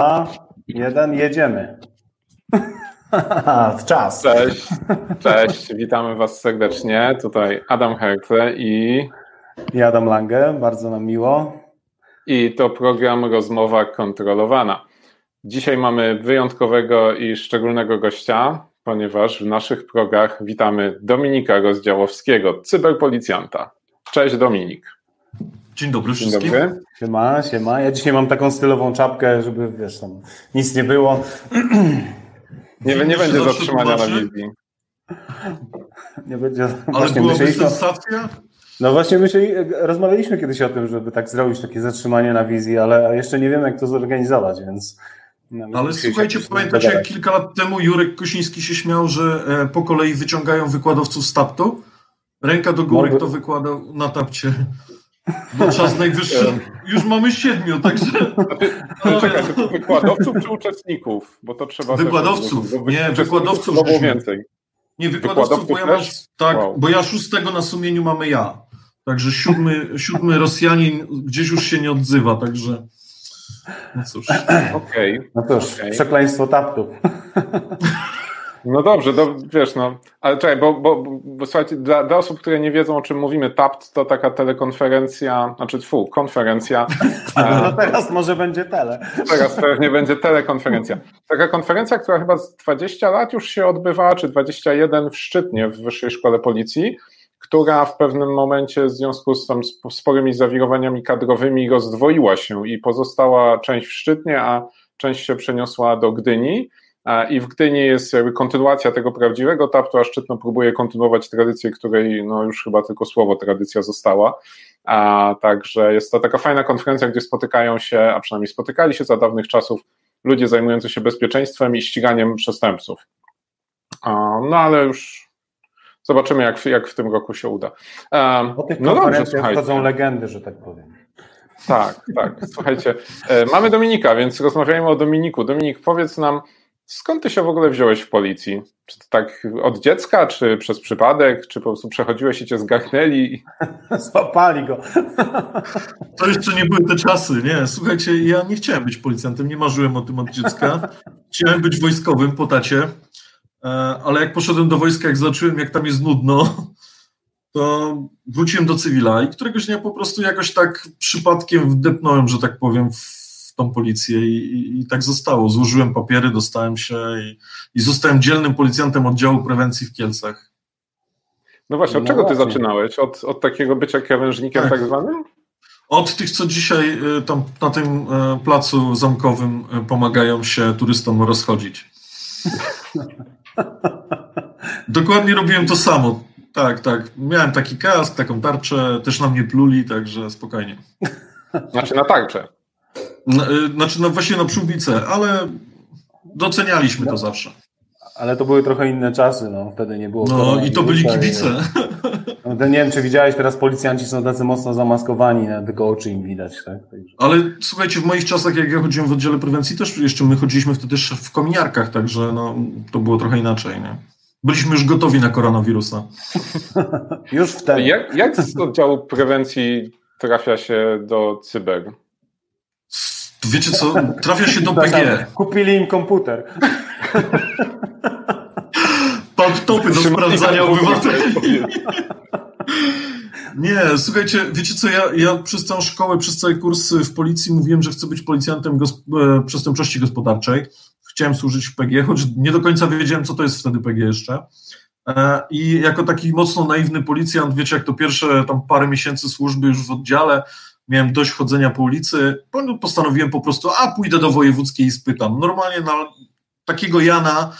dwa, jeden, jedziemy. w czas. Cześć, cześć, witamy Was serdecznie. Tutaj Adam Herkle i... I Adam Lange, bardzo nam miło. I to program Rozmowa Kontrolowana. Dzisiaj mamy wyjątkowego i szczególnego gościa, ponieważ w naszych progach witamy Dominika Rozdziałowskiego, cyberpolicjanta. Cześć Dominik. Dzień dobry wszystkim. Dzień dobry. Siema, siema. Ja dzisiaj mam taką stylową czapkę, żeby wiesz, tam nic nie było. Nie, nie będzie zatrzymania na wizji. Nie będzie. Ale właśnie byłaby sensacja? No właśnie myśleli, rozmawialiśmy kiedyś o tym, żeby tak zrobić takie zatrzymanie na wizji, ale jeszcze nie wiem, jak to zorganizować, więc. No, ale słuchajcie, pamiętacie, jak kilka lat temu Jurek Kosiński się śmiał, że e, po kolei wyciągają wykładowców z taptu? Ręka do góry, kto wykładał na tapcie. Bo czas najwyższy. Już mamy siedmiu, także. Czekaj, to wykładowców czy uczestników? Bo to trzeba. Wykładowców. Też, nie, wykładowców. To było więcej. Nie, wykładowców, bo ja, mam, tak, wow. bo ja szóstego na sumieniu mamy ja. Także siódmy, siódmy Rosjanin gdzieś już się nie odzywa, także. No cóż. Okej. Okay. No cóż, okay. przekleństwo taptu. No dobrze, do, wiesz, no, ale czekaj, bo, bo, bo słuchajcie, dla, dla, osób, które nie wiedzą, o czym mówimy, TAPT to taka telekonferencja, znaczy tfu, konferencja. No teraz może będzie tele. Teraz pewnie będzie telekonferencja. Taka konferencja, która chyba z 20 lat już się odbywała, czy 21 w Szczytnie w Wyższej Szkole Policji, która w pewnym momencie w związku z tam sporymi zawirowaniami kadrowymi rozdwoiła się i pozostała część w Szczytnie, a część się przeniosła do Gdyni. I w Gdyni jest jakby kontynuacja tego prawdziwego taptu, a Szczytno próbuje kontynuować tradycję, której no już chyba tylko słowo tradycja została. A także jest to taka fajna konferencja, gdzie spotykają się, a przynajmniej spotykali się za dawnych czasów ludzie zajmujący się bezpieczeństwem i ściganiem przestępców. No ale już zobaczymy, jak, jak w tym roku się uda. Po tych no konferencjach dobrze, wchodzą legendy, że tak powiem. Tak, tak. Słuchajcie, e, mamy Dominika, więc rozmawiajmy o Dominiku. Dominik, powiedz nam, Skąd ty się w ogóle wziąłeś w policji? Czy to tak od dziecka, czy przez przypadek, czy po prostu przechodziłeś i cię zgarnęli? Złapali go. To jeszcze nie były te czasy, nie? Słuchajcie, ja nie chciałem być policjantem, nie marzyłem o tym od dziecka. Chciałem być wojskowym po tacie, e, ale jak poszedłem do wojska, jak zobaczyłem, jak tam jest nudno, to wróciłem do cywila i któregoś dnia po prostu jakoś tak przypadkiem wdepnąłem, że tak powiem, w tą policję i, i, i, tak zostało. Złożyłem papiery, dostałem się i, i zostałem dzielnym policjantem oddziału prewencji w Kielcach. No właśnie, od no czego ty właśnie. zaczynałeś? Od, od takiego bycia krawężnikiem tak. tak zwanym? Od tych, co dzisiaj y, tam na tym y, placu zamkowym y, pomagają się turystom rozchodzić. Dokładnie robiłem to samo. Tak, tak. Miałem taki kask, taką tarczę, też na mnie pluli, także spokojnie. Znaczy na tarczę. Y, znaczy, no właśnie na przyłbicę, ale docenialiśmy to zawsze. Ale to były trochę inne czasy, no wtedy nie było. No i to byli kibice. No, nie wiem, czy widziałeś, teraz policjanci są tacy mocno zamaskowani, no, tylko oczy im widać, tak? Ale słuchajcie, w moich czasach, jak ja chodziłem w oddziale prewencji, też jeszcze my chodziliśmy wtedy też w kominiarkach, także no, to było trochę inaczej, nie? Byliśmy już gotowi na koronawirusa. już wtedy. Jak, jak z oddziału prewencji trafia się do cyber? Wiecie co, trafia się do PG. Kupili im komputer. Laptopy do sprawdzania obywateli. Nie, słuchajcie, wiecie co, ja, ja przez całą szkołę, przez cały kurs w policji mówiłem, że chcę być policjantem gosp- e, przestępczości gospodarczej. Chciałem służyć w PG, choć nie do końca wiedziałem, co to jest wtedy PG jeszcze. E, I jako taki mocno naiwny policjant, wiecie, jak to pierwsze tam parę miesięcy służby już w oddziale, miałem dość chodzenia po ulicy, postanowiłem po prostu, a pójdę do wojewódzkiej i spytam. Normalnie na takiego Jana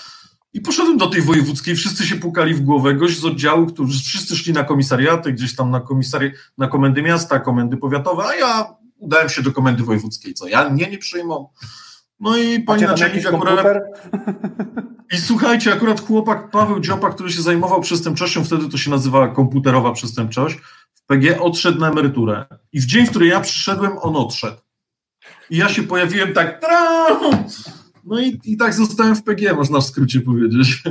i poszedłem do tej wojewódzkiej, wszyscy się pukali w głowę, gość z oddziału, którzy wszyscy szli na komisariaty, gdzieś tam na komisari na komendy miasta, komendy powiatowe, a ja udałem się do komendy wojewódzkiej, co ja mnie nie przyjmą. No i pani naczelnik akurat... I słuchajcie, akurat chłopak Paweł Dziopa, który się zajmował przestępczością, wtedy to się nazywała komputerowa przestępczość, PG odszedł na emeryturę. I w dzień, w który ja przyszedłem, on odszedł. I ja się pojawiłem tak. No i, i tak zostałem w PG, można w skrócie powiedzieć.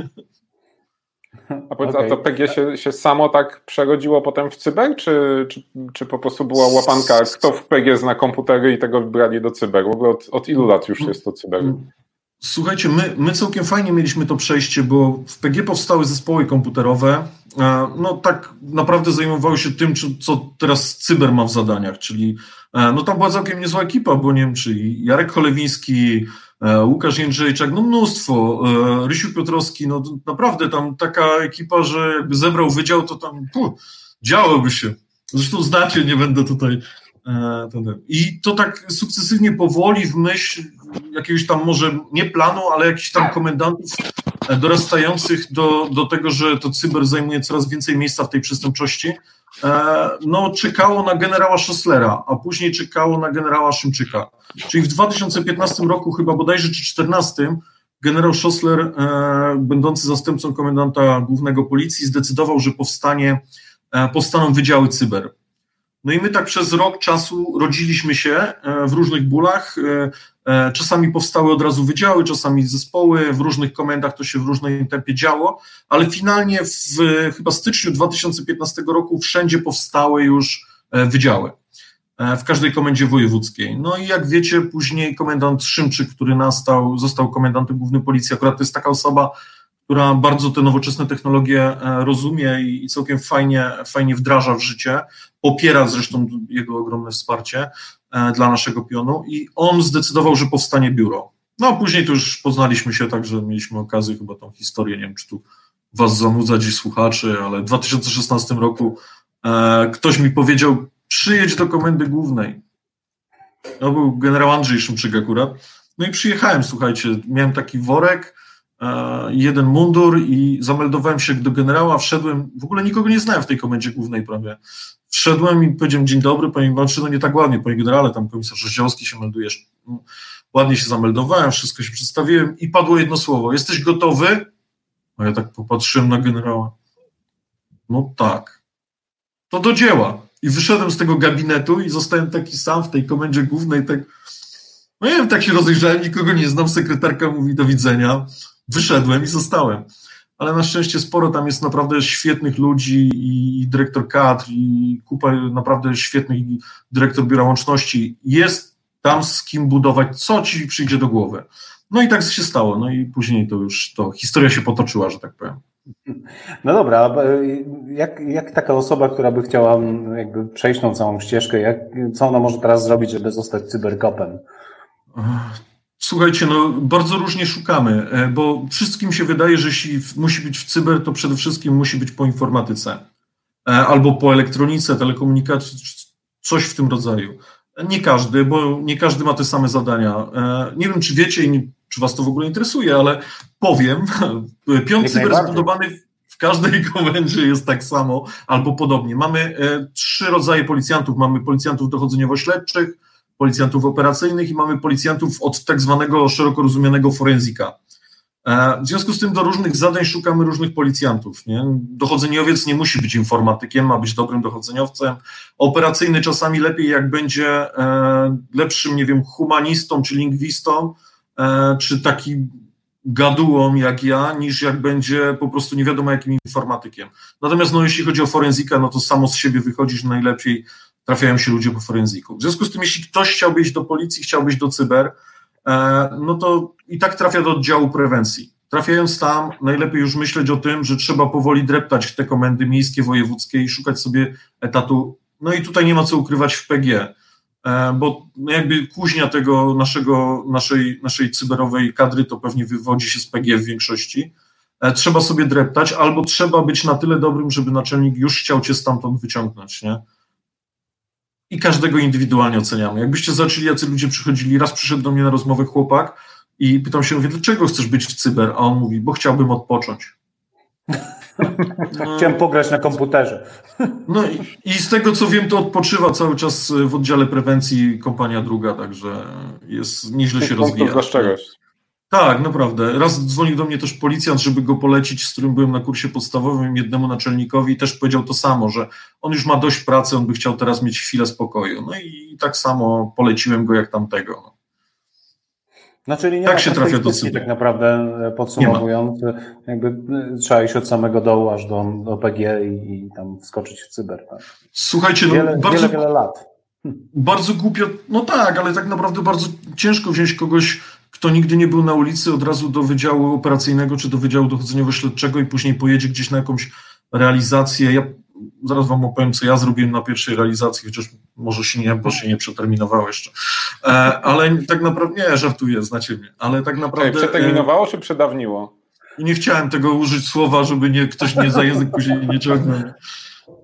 A, powiedz, okay. a to PG się, się samo tak przerodziło potem w cyber, czy, czy, czy po prostu była łapanka, kto w PG zna komputery i tego wybrali do cyber? W ogóle od, od ilu lat już jest to cyber? Słuchajcie, my, my całkiem fajnie mieliśmy to przejście, bo w PG powstały zespoły komputerowe. No tak naprawdę zajmowały się tym, co teraz cyber ma w zadaniach, czyli no tam była całkiem niezła ekipa, bo nie wiem, czy Jarek Cholewiński, Łukasz Jędrzejczak, no mnóstwo, Rysiu Piotrowski, no naprawdę tam taka ekipa, że jakby zebrał wydział, to tam puh, działoby się. Zresztą znacie, nie będę tutaj E, I to tak sukcesywnie, powoli, w myśl jakiegoś tam może nie planu, ale jakichś tam komendantów e, dorastających do, do tego, że to cyber zajmuje coraz więcej miejsca w tej przestępczości, e, no czekało na generała Schosslera, a później czekało na generała Szymczyka. Czyli w 2015 roku, chyba bodajże czy 2014, generał Schossler, będący zastępcą komendanta głównego policji, zdecydował, że powstanie, powstaną wydziały cyber. No i my tak przez rok czasu rodziliśmy się e, w różnych bólach. E, e, czasami powstały od razu wydziały, czasami zespoły, w różnych komendach to się w różnym tempie działo, ale finalnie w chyba styczniu 2015 roku wszędzie powstały już wydziały. W każdej komendzie wojewódzkiej. No i jak wiecie, później komendant Szymczyk, który nastał, został komendantem głównym policji, akurat to jest taka osoba, która bardzo te nowoczesne technologie rozumie i całkiem fajnie, fajnie wdraża w życie. Popiera zresztą jego ogromne wsparcie e, dla naszego pionu i on zdecydował, że powstanie biuro. No a później to już poznaliśmy się, także mieliśmy okazję chyba tą historię, nie wiem czy tu was zanudzać i słuchaczy, ale w 2016 roku e, ktoś mi powiedział, przyjedź do komendy głównej. To był generał Andrzej Szymczyk akurat. No i przyjechałem, słuchajcie, miałem taki worek, E, jeden mundur i zameldowałem się do generała, wszedłem, w ogóle nikogo nie znałem w tej komendzie głównej prawie. Wszedłem i powiedziałem dzień dobry, panie Marczy, no nie tak ładnie, panie generale, tam komisarz Rozdziałski się meldujesz. No, ładnie się zameldowałem, wszystko się przedstawiłem i padło jedno słowo, jesteś gotowy? A ja tak popatrzyłem na generała. No tak. To do dzieła. I wyszedłem z tego gabinetu i zostałem taki sam w tej komendzie głównej, tak no nie wiem, tak się rozejrzałem, nikogo nie znam, sekretarka mówi do widzenia wyszedłem i zostałem. Ale na szczęście sporo tam jest naprawdę świetnych ludzi i dyrektor kadr i kupa naprawdę świetnych dyrektor biura łączności. Jest tam z kim budować, co ci przyjdzie do głowy. No i tak się stało. No i później to już to historia się potoczyła, że tak powiem. No dobra, jak, jak taka osoba, która by chciała jakby przejść tą całą ścieżkę, jak, co ona może teraz zrobić, żeby zostać cyberkopem? Słuchajcie, no bardzo różnie szukamy, e, bo wszystkim się wydaje, że jeśli musi być w cyber, to przede wszystkim musi być po informatyce e, albo po elektronice, telekomunikacji, coś w tym rodzaju. Nie każdy, bo nie każdy ma te same zadania. E, nie wiem, czy wiecie i czy was to w ogóle interesuje, ale powiem, piąt cyber zbudowany w każdej komendzie jest tak samo albo podobnie. Mamy trzy rodzaje policjantów. Mamy policjantów dochodzeniowo-śledczych, policjantów operacyjnych i mamy policjantów od tak zwanego szeroko rozumianego forenzika. E, w związku z tym do różnych zadań szukamy różnych policjantów. Nie? Dochodzeniowiec nie musi być informatykiem, ma być dobrym dochodzeniowcem. Operacyjny czasami lepiej, jak będzie e, lepszym, nie wiem, humanistą czy lingwistą, e, czy taki gadułą jak ja, niż jak będzie po prostu nie wiadomo jakim informatykiem. Natomiast no, jeśli chodzi o forenzika, no to samo z siebie wychodzi, że najlepiej trafiają się ludzie po forenziku. W związku z tym, jeśli ktoś chciałby iść do policji, chciałby iść do cyber, e, no to i tak trafia do oddziału prewencji. Trafiając tam, najlepiej już myśleć o tym, że trzeba powoli dreptać te komendy miejskie, wojewódzkie i szukać sobie etatu. No i tutaj nie ma co ukrywać w PG, e, bo jakby kuźnia tego naszego, naszej, naszej cyberowej kadry to pewnie wywodzi się z PG w większości. E, trzeba sobie dreptać, albo trzeba być na tyle dobrym, żeby naczelnik już chciał cię stamtąd wyciągnąć, nie? I każdego indywidualnie oceniamy. Jakbyście zobaczyli, jacy ludzie przychodzili, raz przyszedł do mnie na rozmowę chłopak i pytam się, mówię, dlaczego chcesz być w cyber? A on mówi, bo chciałbym odpocząć. Chciałem pograć na komputerze. No i, i, z tego co wiem, to odpoczywa cały czas w oddziale prewencji kompania druga, także jest nieźle się rozwija. Tak, naprawdę. Raz dzwonił do mnie też policjant, żeby go polecić, z którym byłem na kursie podstawowym, jednemu naczelnikowi i też powiedział to samo, że on już ma dość pracy, on by chciał teraz mieć chwilę spokoju. No i tak samo poleciłem go jak tamtego. No. No czyli nie tak się trafia do cyber. Tak naprawdę e, podsumowując, jakby e, trzeba iść od samego dołu aż do, do PG i, i tam wskoczyć w cyber. Tak? Słuchajcie, no, wiele, bardzo, wiele, wiele lat. Bardzo głupio, no tak, ale tak naprawdę bardzo ciężko wziąć kogoś, kto nigdy nie był na ulicy, od razu do wydziału operacyjnego czy do wydziału dochodzeniowo-śledczego i później pojedzie gdzieś na jakąś realizację. Ja zaraz wam opowiem, co ja zrobiłem na pierwszej realizacji, chociaż może się nie, bo się nie przeterminowało jeszcze. E, ale tak naprawdę, nie, żartuję, znacie mnie, ale tak naprawdę... Czekaj, przeterminowało czy przedawniło? Nie chciałem tego użyć słowa, żeby nie, ktoś mnie za język później nie ciągnął.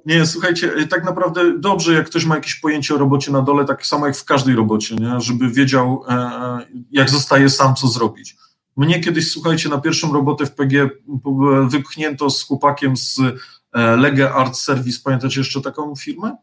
Nie, słuchajcie, e, tak naprawdę dobrze, jak ktoś ma jakieś pojęcie o robocie na dole, tak samo jak w każdej robocie, nie? żeby wiedział, e, jak zostaje sam, co zrobić. Mnie kiedyś, słuchajcie, na pierwszą robotę w PG wypchnięto z chłopakiem z e, Lega Art Service, pamiętacie jeszcze taką firmę?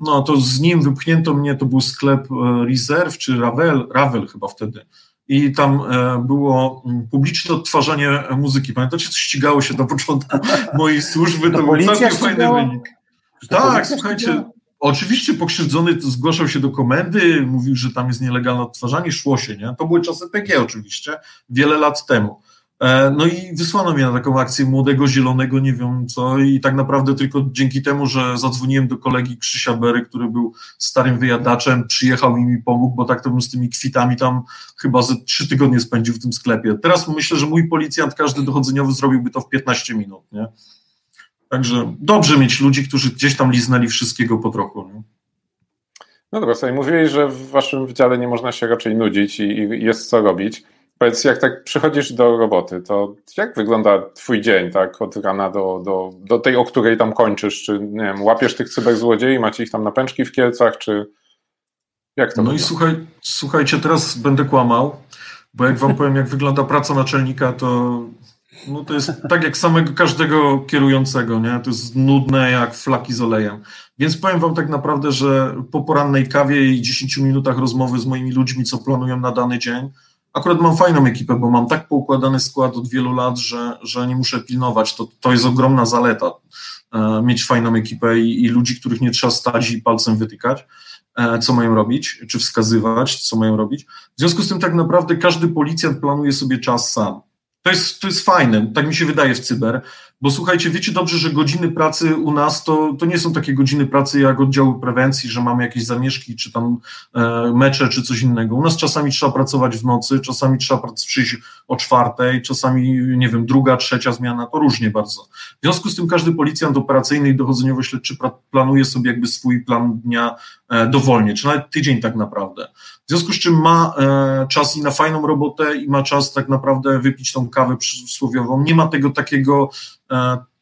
No to z nim wypchnięto mnie, to był sklep Reserve czy Ravel, Ravel chyba wtedy. I tam było publiczne odtwarzanie muzyki. Pamiętacie, co ścigało się na początku mojej służby? To, to był całkiem fajny wynik. Tak, słuchajcie, oczywiście pokrzywdzony zgłaszał się do komendy, mówił, że tam jest nielegalne odtwarzanie, szło się, nie? To były czasy PG oczywiście, wiele lat temu. E, no i wysłano mnie na taką akcję młodego, zielonego, nie wiem co, i tak naprawdę tylko dzięki temu, że zadzwoniłem do kolegi Krzysia Bery, który był starym wyjadaczem, przyjechał i mi pomógł, bo tak to bym z tymi kwitami tam chyba ze trzy tygodnie spędził w tym sklepie. Teraz myślę, że mój policjant, każdy dochodzeniowy zrobiłby to w 15 minut, nie? Także dobrze mieć ludzi, którzy gdzieś tam liznęli wszystkiego po trochu. Nie? No dobra, sobie mówiłeś, że w waszym wydziale nie można się raczej nudzić i, i jest co robić. Powiedz, jak tak przychodzisz do roboty, to jak wygląda twój dzień, tak, od rana do, do, do tej, o której tam kończysz? Czy, nie wiem, łapiesz tych cyberzłodziei, macie ich tam na pęczki w Kielcach, czy jak to No wygląda? i słuchaj, słuchajcie, teraz będę kłamał, bo jak wam powiem, jak wygląda praca naczelnika, to no to jest tak jak samego każdego kierującego, nie? To jest nudne jak flaki z olejem. Więc powiem wam tak naprawdę, że po porannej kawie i 10 minutach rozmowy z moimi ludźmi, co planują na dany dzień, akurat mam fajną ekipę, bo mam tak poukładany skład od wielu lat, że, że nie muszę pilnować. To, to jest ogromna zaleta, e, mieć fajną ekipę i, i ludzi, których nie trzeba stać i palcem wytykać e, co mają robić, czy wskazywać, co mają robić. W związku z tym tak naprawdę każdy policjant planuje sobie czas sam. To jest, to jest fajne, tak mi się wydaje w cyber, bo słuchajcie, wiecie dobrze, że godziny pracy u nas to, to nie są takie godziny pracy jak oddziały prewencji, że mamy jakieś zamieszki, czy tam e, mecze, czy coś innego. U nas czasami trzeba pracować w nocy, czasami trzeba przyjść o czwartej, czasami, nie wiem, druga, trzecia zmiana, to różnie bardzo. W związku z tym każdy policjant operacyjny i dochodzeniowo-śledczy planuje sobie jakby swój plan dnia e, dowolnie, czy nawet tydzień tak naprawdę. W związku z czym ma e, czas i na fajną robotę i ma czas tak naprawdę wypić tą kawę przysłowiową. Nie ma tego takiego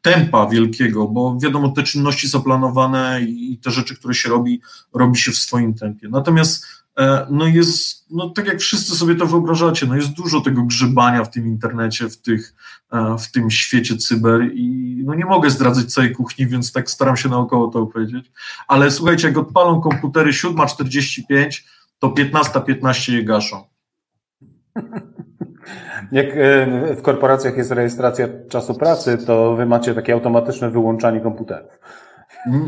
tempa wielkiego, bo wiadomo, te czynności zaplanowane i te rzeczy, które się robi, robi się w swoim tempie. Natomiast e, no jest, no tak jak wszyscy sobie to wyobrażacie, no jest dużo tego grzebania w tym internecie, w, tych, e, w tym świecie cyber i no nie mogę zdradzać całej kuchni, więc tak staram się naokoło to opowiedzieć. Ale słuchajcie, jak odpalą komputery 7.45, to 15.15 15 je gaszą. Jak e, w korporacjach jest rejestracja czasu pracy, to wy macie takie automatyczne wyłączanie komputerów.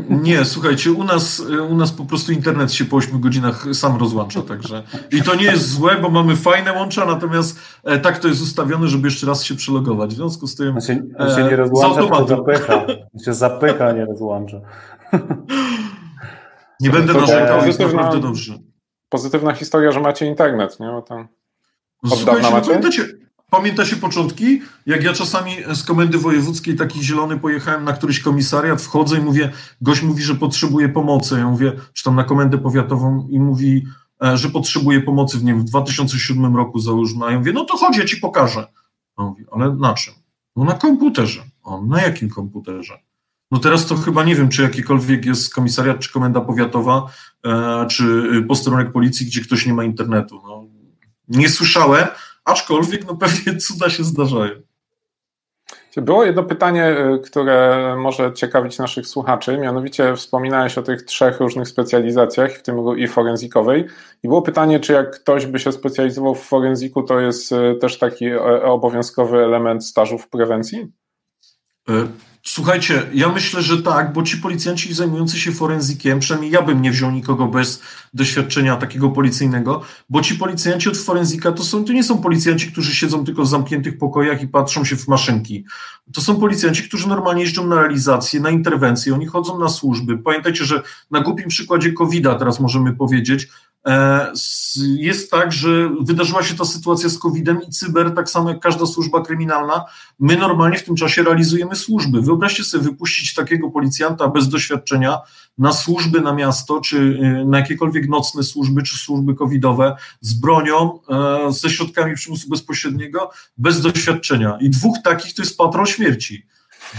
Nie, słuchajcie, u nas, u nas po prostu internet się po 8 godzinach sam rozłącza, także. I to nie jest złe, bo mamy fajne łącza, natomiast e, tak to jest ustawione, żeby jeszcze raz się przelogować. W związku z tym. On się, on się nie rozłącza, tylko zapycha. On się zapycha, nie rozłącza. Nie będę narzekał, jest naprawdę dobrze. Pozytywna historia, że macie internet, nie? Bo tam od Słuchajcie, no pamiętacie, pamiętacie początki? Jak ja czasami z komendy wojewódzkiej taki zielony pojechałem na któryś komisariat, wchodzę i mówię, gość mówi, że potrzebuje pomocy. Ja mówię, czy tam na komendę powiatową i mówi, że potrzebuje pomocy w, nie w 2007 roku załóżmy. A ja mówię, no to chodź, ja ci pokażę. On mówi, ale na czym? No na komputerze. On, na jakim komputerze? No teraz to chyba nie wiem, czy jakikolwiek jest komisariat, czy komenda powiatowa, e, czy posterunek policji, gdzie ktoś nie ma internetu. No, nie słyszałem, aczkolwiek no pewnie cuda się zdarzają. Było jedno pytanie, y, które może ciekawić naszych słuchaczy, mianowicie wspominałeś o tych trzech różnych specjalizacjach, w tym i forenzikowej. I było pytanie, czy jak ktoś by się specjalizował w forenziku, to jest y, też taki e, obowiązkowy element stażu w prewencji? E, Słuchajcie, ja myślę, że tak, bo ci policjanci zajmujący się forenzykiem, przynajmniej ja bym nie wziął nikogo bez doświadczenia takiego policyjnego, bo ci policjanci od forenzyka to, są, to nie są policjanci, którzy siedzą tylko w zamkniętych pokojach i patrzą się w maszynki. To są policjanci, którzy normalnie jeżdżą na realizację, na interwencje, oni chodzą na służby. Pamiętajcie, że na głupim przykładzie COVID-a teraz możemy powiedzieć, jest tak, że wydarzyła się ta sytuacja z COVID-em i cyber, tak samo jak każda służba kryminalna, my normalnie w tym czasie realizujemy służby. Wyobraźcie sobie wypuścić takiego policjanta bez doświadczenia na służby na miasto, czy y, na jakiekolwiek nocne służby, czy służby covidowe z bronią, e, ze środkami przymusu bezpośredniego, bez doświadczenia. I dwóch takich to jest patrol śmierci.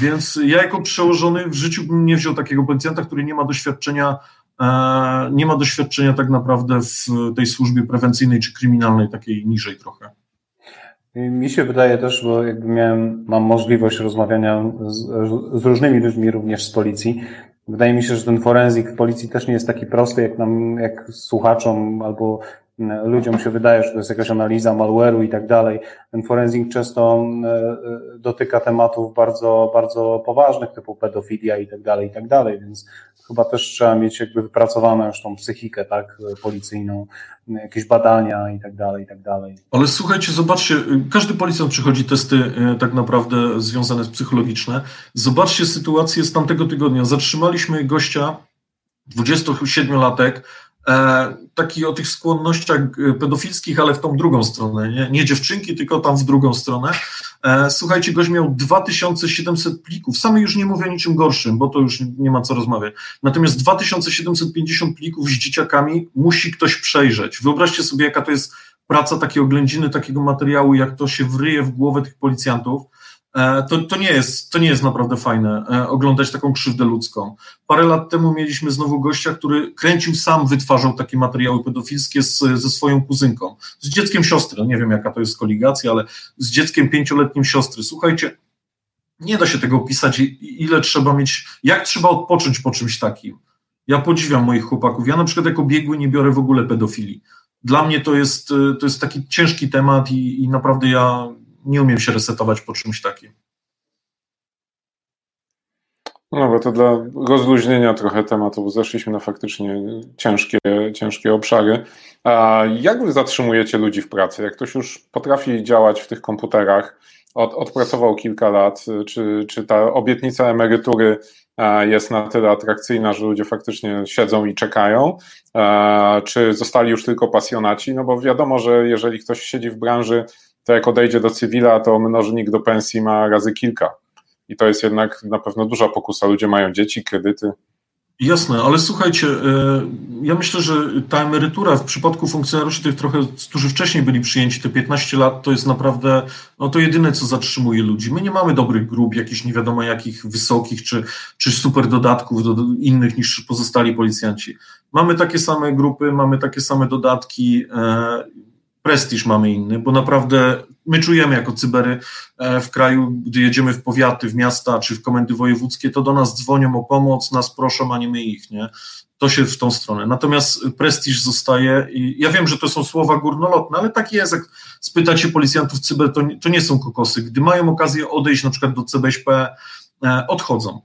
Więc ja jako przełożony w życiu bym nie wziął takiego policjanta, który nie ma doświadczenia E, nie ma doświadczenia tak naprawdę w tej służbie prewencyjnej czy kryminalnej, takiej niżej trochę. Mi się wydaje też, bo jakby miałem, mam możliwość rozmawiania z, z, różnymi ludźmi, również z policji. Wydaje mi się, że ten forenzik w policji też nie jest taki prosty, jak nam, jak słuchaczom albo ludziom się wydaje, że to jest jakaś analiza malware'u i tak dalej. Ten forenzik często e, e, dotyka tematów bardzo, bardzo poważnych, typu pedofilia i tak dalej, i tak dalej, więc chyba też trzeba mieć jakby wypracowaną już tą psychikę, tak, policyjną, jakieś badania i tak dalej, i tak dalej. Ale słuchajcie, zobaczcie, każdy policjant przechodzi testy e, tak naprawdę związane z psychologiczne. Zobaczcie sytuację z tamtego tygodnia. Zatrzymaliśmy gościa, 27-latek, E, taki o tych skłonnościach e, pedofilskich, ale w tą drugą stronę, nie, nie dziewczynki, tylko tam w drugą stronę. E, słuchajcie, gość miał 2700 plików, same już nie mówię o niczym gorszym, bo to już nie ma co rozmawiać. Natomiast 2750 plików z dzieciakami musi ktoś przejrzeć. Wyobraźcie sobie, jaka to jest praca takiej oględziny, takiego materiału, jak to się wryje w głowę tych policjantów. E, to, to, nie jest, to nie jest naprawdę fajne e, oglądać taką krzywdę ludzką. Parę lat temu mieliśmy znowu gościa, który kręcił sam, wytwarzał takie materiały pedofilskie z, ze swoją kuzynką, z dzieckiem siostry. Nie wiem, jaka to jest koligacja, ale z dzieckiem pięcioletnim siostry. Słuchajcie, nie da się tego opisać, ile trzeba mieć, jak trzeba odpocząć po czymś takim. Ja podziwiam moich chłopaków. Ja na przykład jako biegły nie biorę w ogóle pedofilii. Dla mnie to jest, to jest taki ciężki temat i, i naprawdę ja nie umiem się resetować po czymś takim. No bo to dla rozluźnienia trochę tematu, bo zeszliśmy na faktycznie ciężkie, ciężkie obszary. A jak wy zatrzymujecie ludzi w pracy? Jak ktoś już potrafi działać w tych komputerach, od, odpracował kilka lat, czy, czy ta obietnica emerytury jest na tyle atrakcyjna, że ludzie faktycznie siedzą i czekają, czy zostali już tylko pasjonaci? No bo wiadomo, że jeżeli ktoś siedzi w branży to jak odejdzie do cywila, to mnożnik do pensji ma razy kilka. I to jest jednak na pewno duża pokusa. Ludzie mają dzieci, kredyty. Jasne, ale słuchajcie, e, ja myślę, że ta emerytura w przypadku funkcjonariuszy tych trochę, którzy wcześniej byli przyjęci, te 15 lat, to jest naprawdę no to jedyne, co zatrzymuje ludzi. My nie mamy dobrych grup, jakichś nie wiadomo jakich wysokich, czy, czy super dodatków do, do innych niż pozostali policjanci. Mamy takie same grupy, mamy takie same dodatki. Prestiż mamy inny, bo naprawdę my czujemy jako cybery e, w kraju, gdy jedziemy w powiaty, w miasta czy w komendy wojewódzkie, to do nas dzwonią o pomoc, nas proszą, a nie my ich, nie? To się w tą stronę. Natomiast prestiż zostaje i ja wiem, że to są słowa górnolotne, ale tak jest, jak spytacie policjantów cyber, to nie, to nie są kokosy. Gdy mają okazję odejść na przykład do CBŚP, e, odchodzą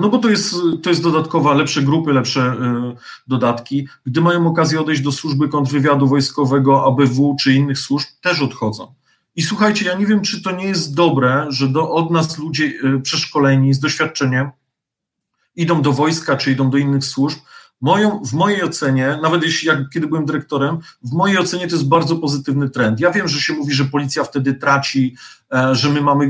no bo to jest, to jest dodatkowa, lepsze grupy, lepsze e, dodatki. Gdy mają okazję odejść do służby kontrwywiadu wojskowego, ABW czy innych służb, też odchodzą. I słuchajcie, ja nie wiem, czy to nie jest dobre, że do, od nas ludzie e, przeszkoleni z doświadczeniem idą do wojska czy idą do innych służb, Moją, w mojej ocenie, nawet jeśli jak, kiedy byłem dyrektorem, w mojej ocenie to jest bardzo pozytywny trend. Ja wiem, że się mówi, że policja wtedy traci, e, że my mamy e,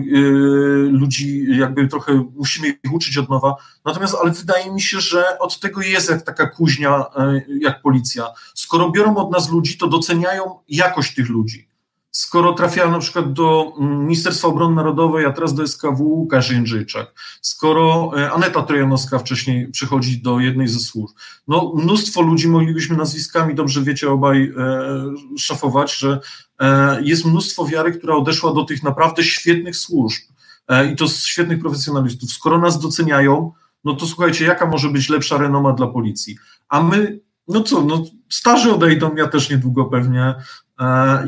ludzi, jakby trochę musimy ich uczyć od nowa. Natomiast, ale wydaje mi się, że od tego jest jak taka kuźnia, e, jak policja. Skoro biorą od nas ludzi, to doceniają jakość tych ludzi skoro trafiała na przykład do mm, Ministerstwa Obrony Narodowej, a teraz do SKW Łukasz Jędrzejczak, skoro e, Aneta Trojanowska wcześniej przychodzi do jednej ze służb, no mnóstwo ludzi moglibyśmy nazwiskami, dobrze wiecie obaj, e, szafować, że e, jest mnóstwo wiary, która odeszła do tych naprawdę świetnych służb e, i to z świetnych profesjonalistów. Skoro nas doceniają, no to słuchajcie, jaka może być lepsza renoma dla policji? A my no co, no starzy odejdą, ja też niedługo pewnie,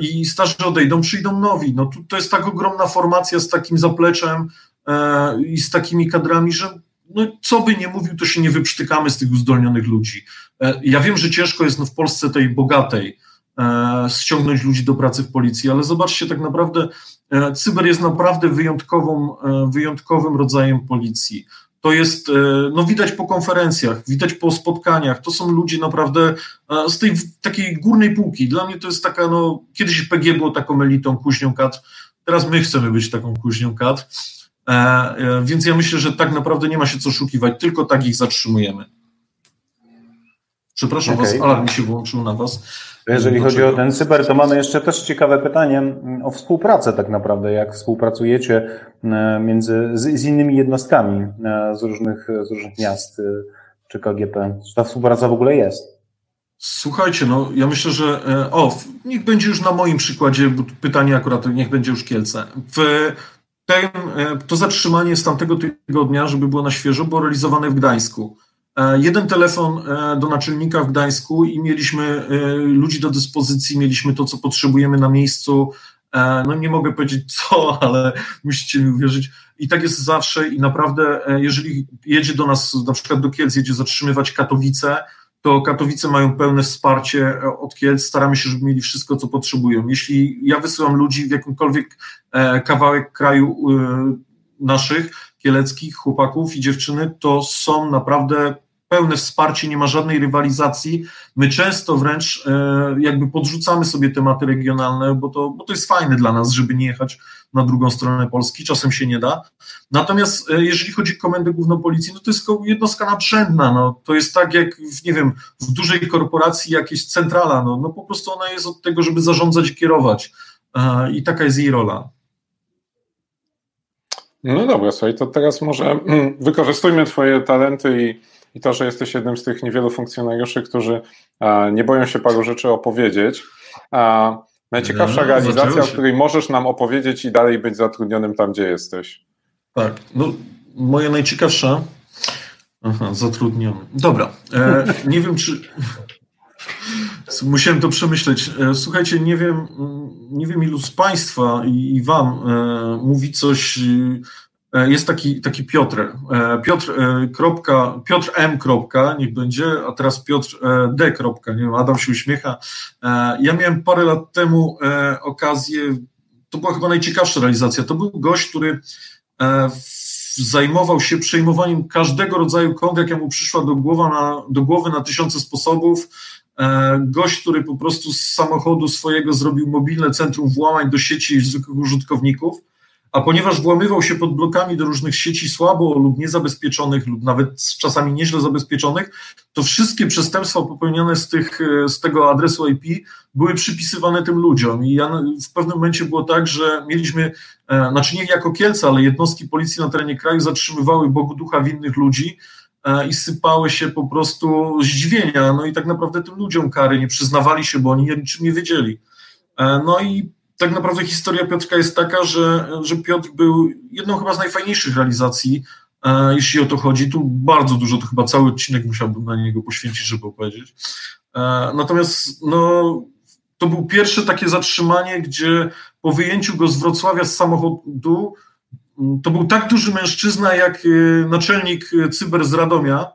i starzy odejdą, przyjdą nowi. No to, jest tak ogromna formacja z takim zapleczem, i z takimi kadrami, że no, co by nie mówił, to się nie wyprztykamy z tych uzdolnionych ludzi. Ja wiem, że ciężko jest no, w Polsce tej bogatej ściągnąć ludzi do pracy w policji, ale zobaczcie, tak naprawdę cyber jest naprawdę wyjątkową, wyjątkowym rodzajem policji. To jest, e, no widać po konferencjach, widać po spotkaniach. To są ludzie naprawdę e, z tej takiej górnej półki. Dla mnie to jest taka, no, kiedyś PG było taką elitą, kuźnią kat. Teraz my chcemy być taką kuźnią kat. E, więc ja myślę, że tak naprawdę nie ma się co szukiwać, tylko tak ich zatrzymujemy. Przepraszam okay. Was, alarm mi się włączył na Was. Jeżeli chodzi o ten cyber, to mamy jeszcze też ciekawe pytanie mm, o współpracę tak naprawdę. Jak współpracujecie e, między, z, z innymi jednostkami e, z różnych, z różnych miast e, czy KGP? Czy ta współpraca w ogóle jest? Słuchajcie, no ja myślę, że o, niech będzie już na moim przykładzie, bo pytanie akurat niech będzie już Kielce. W ten, to zatrzymanie z tamtego tygodnia, żeby było na świeżo, było realizowane w Gdańsku. E, jeden telefon e, do naczelnika w Gdańsku i mieliśmy e, ludzi do dyspozycji, mieliśmy to, co potrzebujemy na miejscu. No nie mogę powiedzieć co, ale musicie mi uwierzyć. I tak jest zawsze i naprawdę, jeżeli jedzie do nas, na przykład do Kielc, jedzie zatrzymywać Katowice, to Katowice mają pełne wsparcie od Kielc, staramy się, żeby mieli wszystko, co potrzebują. Jeśli ja wysyłam ludzi w jakimkolwiek kawałek kraju naszych, kieleckich chłopaków i dziewczyny, to są naprawdę pełne wsparcie, nie ma żadnej rywalizacji. My często wręcz e, jakby podrzucamy sobie tematy regionalne, bo to, bo to jest fajne dla nas, żeby nie jechać na drugą stronę Polski, czasem się nie da. Natomiast e, jeżeli chodzi o Komendę Główną Policji, no to jest jednostka nadrzędna, no, to jest tak jak, w, nie wiem, w dużej korporacji jakieś centrala, no, no po prostu ona jest od tego, żeby zarządzać i kierować e, i taka jest jej rola. No dobra, słuchaj, to teraz może mm, wykorzystujmy Twoje talenty i, i to, że jesteś jednym z tych niewielu funkcjonariuszy, którzy nie boją się paru rzeczy opowiedzieć. A najciekawsza no, realizacja, o której możesz nam opowiedzieć i dalej być zatrudnionym tam, gdzie jesteś. Tak, no moja najciekawsza. Aha, zatrudniony. Dobra, e, nie wiem czy. Musiałem to przemyśleć. E, słuchajcie, nie wiem, nie wiem ilu z Państwa i, Wam e, mówi coś. E, jest taki, taki Piotr. Piotr, kropka, Piotr M. Kropka, niech będzie, a teraz Piotr D. Kropka, nie wiem, Adam się uśmiecha. Ja miałem parę lat temu okazję, to była chyba najciekawsza realizacja. To był gość, który zajmował się przejmowaniem każdego rodzaju kont, jaka mu przyszła do, głowa na, do głowy na tysiące sposobów. E, gość, który po prostu z samochodu swojego zrobił mobilne centrum włamań do sieci zwykłych użytkowników, a ponieważ włamywał się pod blokami do różnych sieci słabo lub niezabezpieczonych, lub nawet czasami nieźle zabezpieczonych, to wszystkie przestępstwa popełnione z, tych, z tego adresu IP były przypisywane tym ludziom. I ja, w pewnym momencie było tak, że mieliśmy, e, znaczy nie jako Kielce, ale jednostki policji na terenie kraju zatrzymywały Bogu ducha winnych ludzi, E, i sypały się po prostu zdziwienia. No i tak naprawdę tym ludziom kary nie przyznawali się, bo oni niczym nie wiedzieli. E, no i tak naprawdę historia Piotrka jest taka, że, że Piotr był jedną chyba z najfajniejszych realizacji, e, jeśli o to chodzi. Tu bardzo dużo, to chyba cały odcinek musiałbym na niego poświęcić, żeby opowiedzieć. Natomiast no, to był pierwsze takie zatrzymanie, gdzie po wyjęciu go z Wrocławia z samochodu to był tak duży mężczyzna jak e, naczelnik cyber z Radomia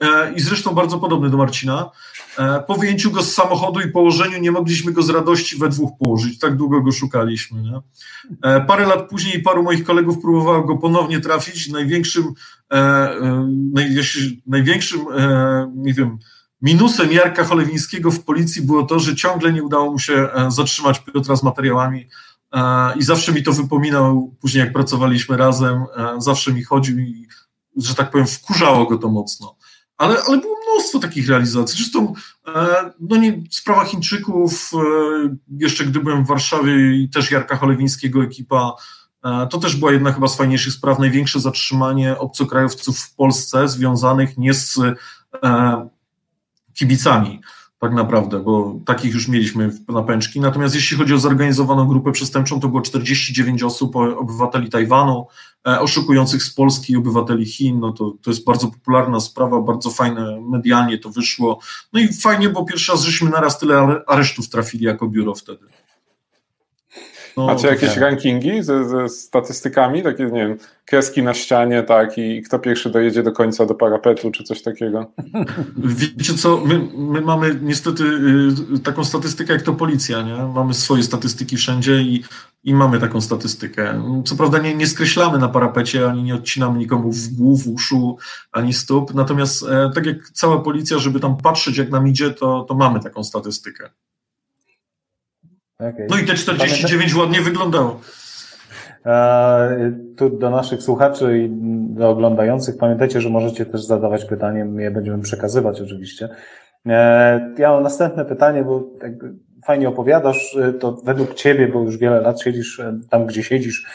e, i zresztą bardzo podobny do Marcina. E, po wyjęciu go z samochodu i położeniu nie mogliśmy go z radości we dwóch położyć, tak długo go szukaliśmy. Nie? Parę lat później paru moich kolegów próbowało go ponownie trafić. Największym, największym nie wiem, minusem Jarka Cholewińskiego w policji było to, że ciągle nie udało mu się zatrzymać Piotra z materiałami i zawsze mi to wypominał, później jak pracowaliśmy razem, zawsze mi chodził i, że tak powiem, wkurzało go to mocno. Ale, ale było mnóstwo takich realizacji. Zresztą e, no nie, sprawa Chińczyków, e, jeszcze gdy byłem w Warszawie i też Jarka Cholewińskiego ekipa, e, to też była jedna chyba z fajniejszych spraw, największe zatrzymanie obcokrajowców w Polsce związanych nie z kibicami, tak naprawdę, bo takich już mieliśmy na pęczki. Natomiast jeśli chodzi o zorganizowaną grupę przestępczą, to było 49 osób, obywateli Tajwanu, e, oszukujących z Polski i obywateli Chin. No to, to jest bardzo popularna sprawa, bardzo fajne, medialnie to wyszło. No i fajnie, bo pierwszy raz żeśmy naraz tyle aresztów trafili jako biuro wtedy. No, Macie jakieś tak. rankingi ze, ze, statystykami, takie, nie wiem, kreski na ścianie, tak, i kto pierwszy dojedzie do końca do parapetu, czy coś takiego? Wiecie co, my, my mamy niestety y, taką statystykę jak to policja, nie? Mamy swoje statystyki wszędzie i, i mamy taką statystykę. Co prawda nie, nie skreślamy na parapecie, ani nie odcinamy nikomu w głów, uszu, ani stóp, natomiast e, tak jak cała policja, żeby tam patrzeć jak nam idzie, to, to mamy taką statystykę. Okay. No i te 49 ładnie wyglądało. Tu do naszych słuchaczy i do oglądających pamiętajcie, że możecie też zadawać pytanie, my je będziemy przekazywać oczywiście. E, ja mam następne pytanie, bo fajnie opowiadasz, e, to według Ciebie, bo już wiele lat siedzisz e, tam, gdzie siedzisz,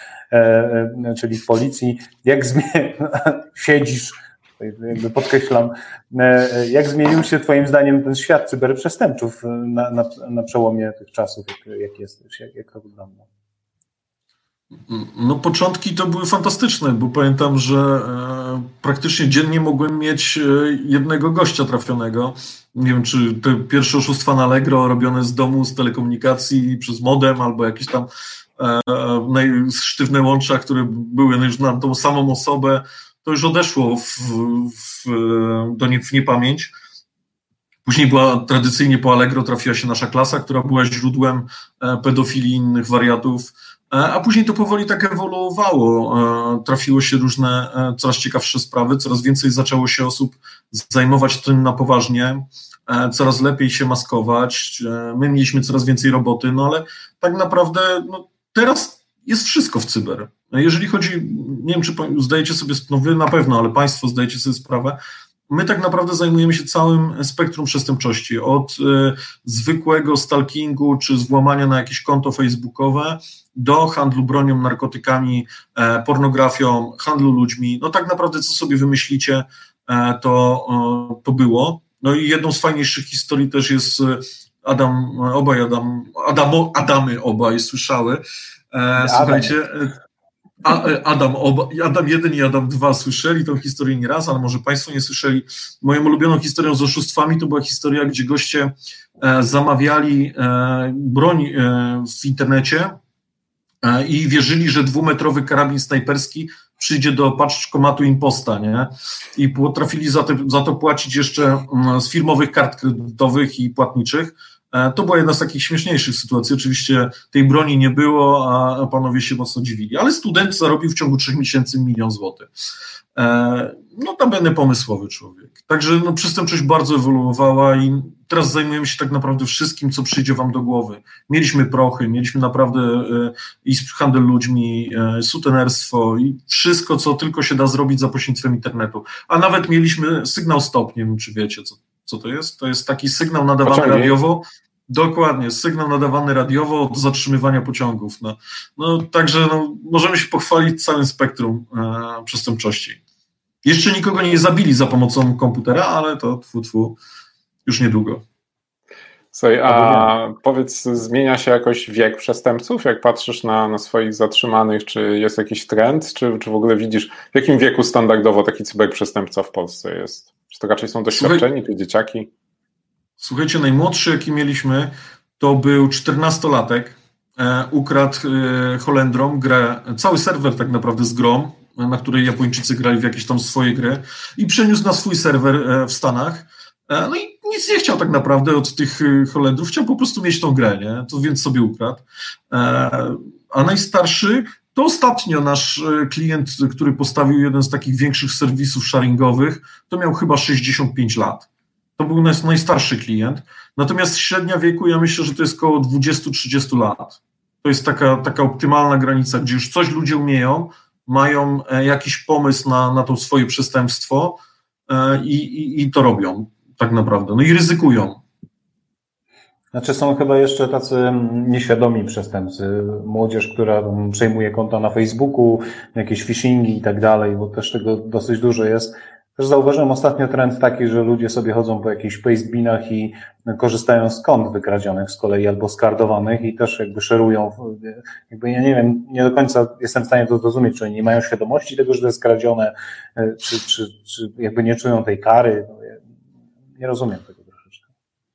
czyli w policji, jak zmie... siedzisz, jakby podkreślam, jak zmienił się Twoim zdaniem ten świat cyberprzestępców na, na, na przełomie tych czasów, jak, jak jesteś, jak, jak to wygląda? No, początki to były fantastyczne, bo pamiętam, że e, praktycznie dziennie mogłem mieć e, jednego gościa trafionego. Nie wiem, czy te pierwsze oszustwa na Allegro robione z domu, z telekomunikacji, przez modem, albo jakieś tam e, sztywne łącza, które były już na tą samą osobę, to już odeszło w, w, do nie, w niepamięć. Później była tradycyjnie po Allegro trafiła się nasza klasa, która była źródłem e, pedofilii innych wariatów E, a później to powoli tak ewoluowało. E, trafiło się różne coraz ciekawsze sprawy, coraz więcej zaczęło się osób zajmować tym na poważnie, coraz lepiej się maskować. My mieliśmy coraz więcej roboty, no ale tak naprawdę no, teraz jest wszystko w cyber. Jeżeli chodzi, nie wiem, czy zdajecie sobie, no wy na pewno, ale państwo zdajecie sobie sprawę, my tak naprawdę zajmujemy się całym spektrum przestępczości, od y, zwykłego stalkingu czy złamania na jakieś konto facebookowe do handlu bronią, narkotykami, e, pornografią, handlu ludźmi. No tak naprawdę, co sobie wymyślicie, e, to, e, to było. No i jedną z fajniejszych historii też jest e, Adam, obaj Adam, Adamo, Adamy obaj słyszały. E, słuchajcie, a, e, Adam, oba, Adam 1 i Adam 2 słyszeli tą historię nieraz, ale może Państwo nie słyszeli. Moją ulubioną historią z oszustwami to była historia, gdzie goście e, zamawiali e, broń e, w internecie e, i wierzyli, że dwumetrowy karabin snajperski przyjdzie do paczkomatu imposta, nie? I potrafili za to, za to płacić jeszcze mm, z firmowych kart kredytowych i płatniczych. E, to była jedna z takich śmieszniejszych sytuacji. Oczywiście tej broni nie było, a panowie się mocno dziwili, ale student zarobił w ciągu trzech miesięcy milion złotych. E, no, tam będę pomysłowy człowiek. Także no, przestępczość bardzo ewoluowała i teraz zajmujemy się tak naprawdę wszystkim, co przyjdzie wam do głowy. Mieliśmy prochy, mieliśmy naprawdę e, i handel ludźmi, sutenerstwo i wszystko, co tylko się da zrobić za pośrednictwem internetu. A nawet mieliśmy sygnał stop, nie wiem, czy wiecie, co co to jest? To jest taki sygnał nadawany radiowo. Dokładnie, sygnał nadawany radiowo do zatrzymywania pociągów. No, no także no, możemy się pochwalić całym spektrum e, przestępczości. Jeszcze nikogo nie zabili za pomocą komputera, ale to tfu, tfu, już niedługo. Słuchaj, a powiedz, zmienia się jakoś wiek przestępców? Jak patrzysz na, na swoich zatrzymanych, czy jest jakiś trend, czy, czy w ogóle widzisz, w jakim wieku standardowo taki cyberprzestępca w Polsce jest? Czy to raczej są doświadczeni, czy dzieciaki? Słuchajcie, najmłodszy, jaki mieliśmy, to był 14-latek. E, ukradł e, Holendrom grę, cały serwer tak naprawdę z grom, na której Japończycy grali w jakieś tam swoje gry i przeniósł na swój serwer e, w Stanach. E, no i nic nie chciał tak naprawdę od tych e, Holendrów, chciał po prostu mieć tą grę, nie? To więc sobie ukradł. E, a najstarszy to ostatnio nasz klient, który postawił jeden z takich większych serwisów sharingowych, to miał chyba 65 lat. To był najstarszy klient. Natomiast średnia wieku, ja myślę, że to jest około 20-30 lat. To jest taka, taka optymalna granica, gdzie już coś ludzie umieją, mają jakiś pomysł na, na to swoje przestępstwo i, i, i to robią tak naprawdę. No i ryzykują. Znaczy są chyba jeszcze tacy nieświadomi przestępcy, młodzież, która przejmuje konta na Facebooku, jakieś phishingi i tak dalej, bo też tego dosyć dużo jest. Też zauważyłem ostatnio trend taki, że ludzie sobie chodzą po jakichś pastebinach i korzystają z kont wykradzionych z kolei albo skardowanych i też jakby szerują, jakby ja nie wiem, nie do końca jestem w stanie to zrozumieć, czy oni nie mają świadomości tego, że to jest kradzione, czy, czy, czy jakby nie czują tej kary. Nie rozumiem tego troszeczkę.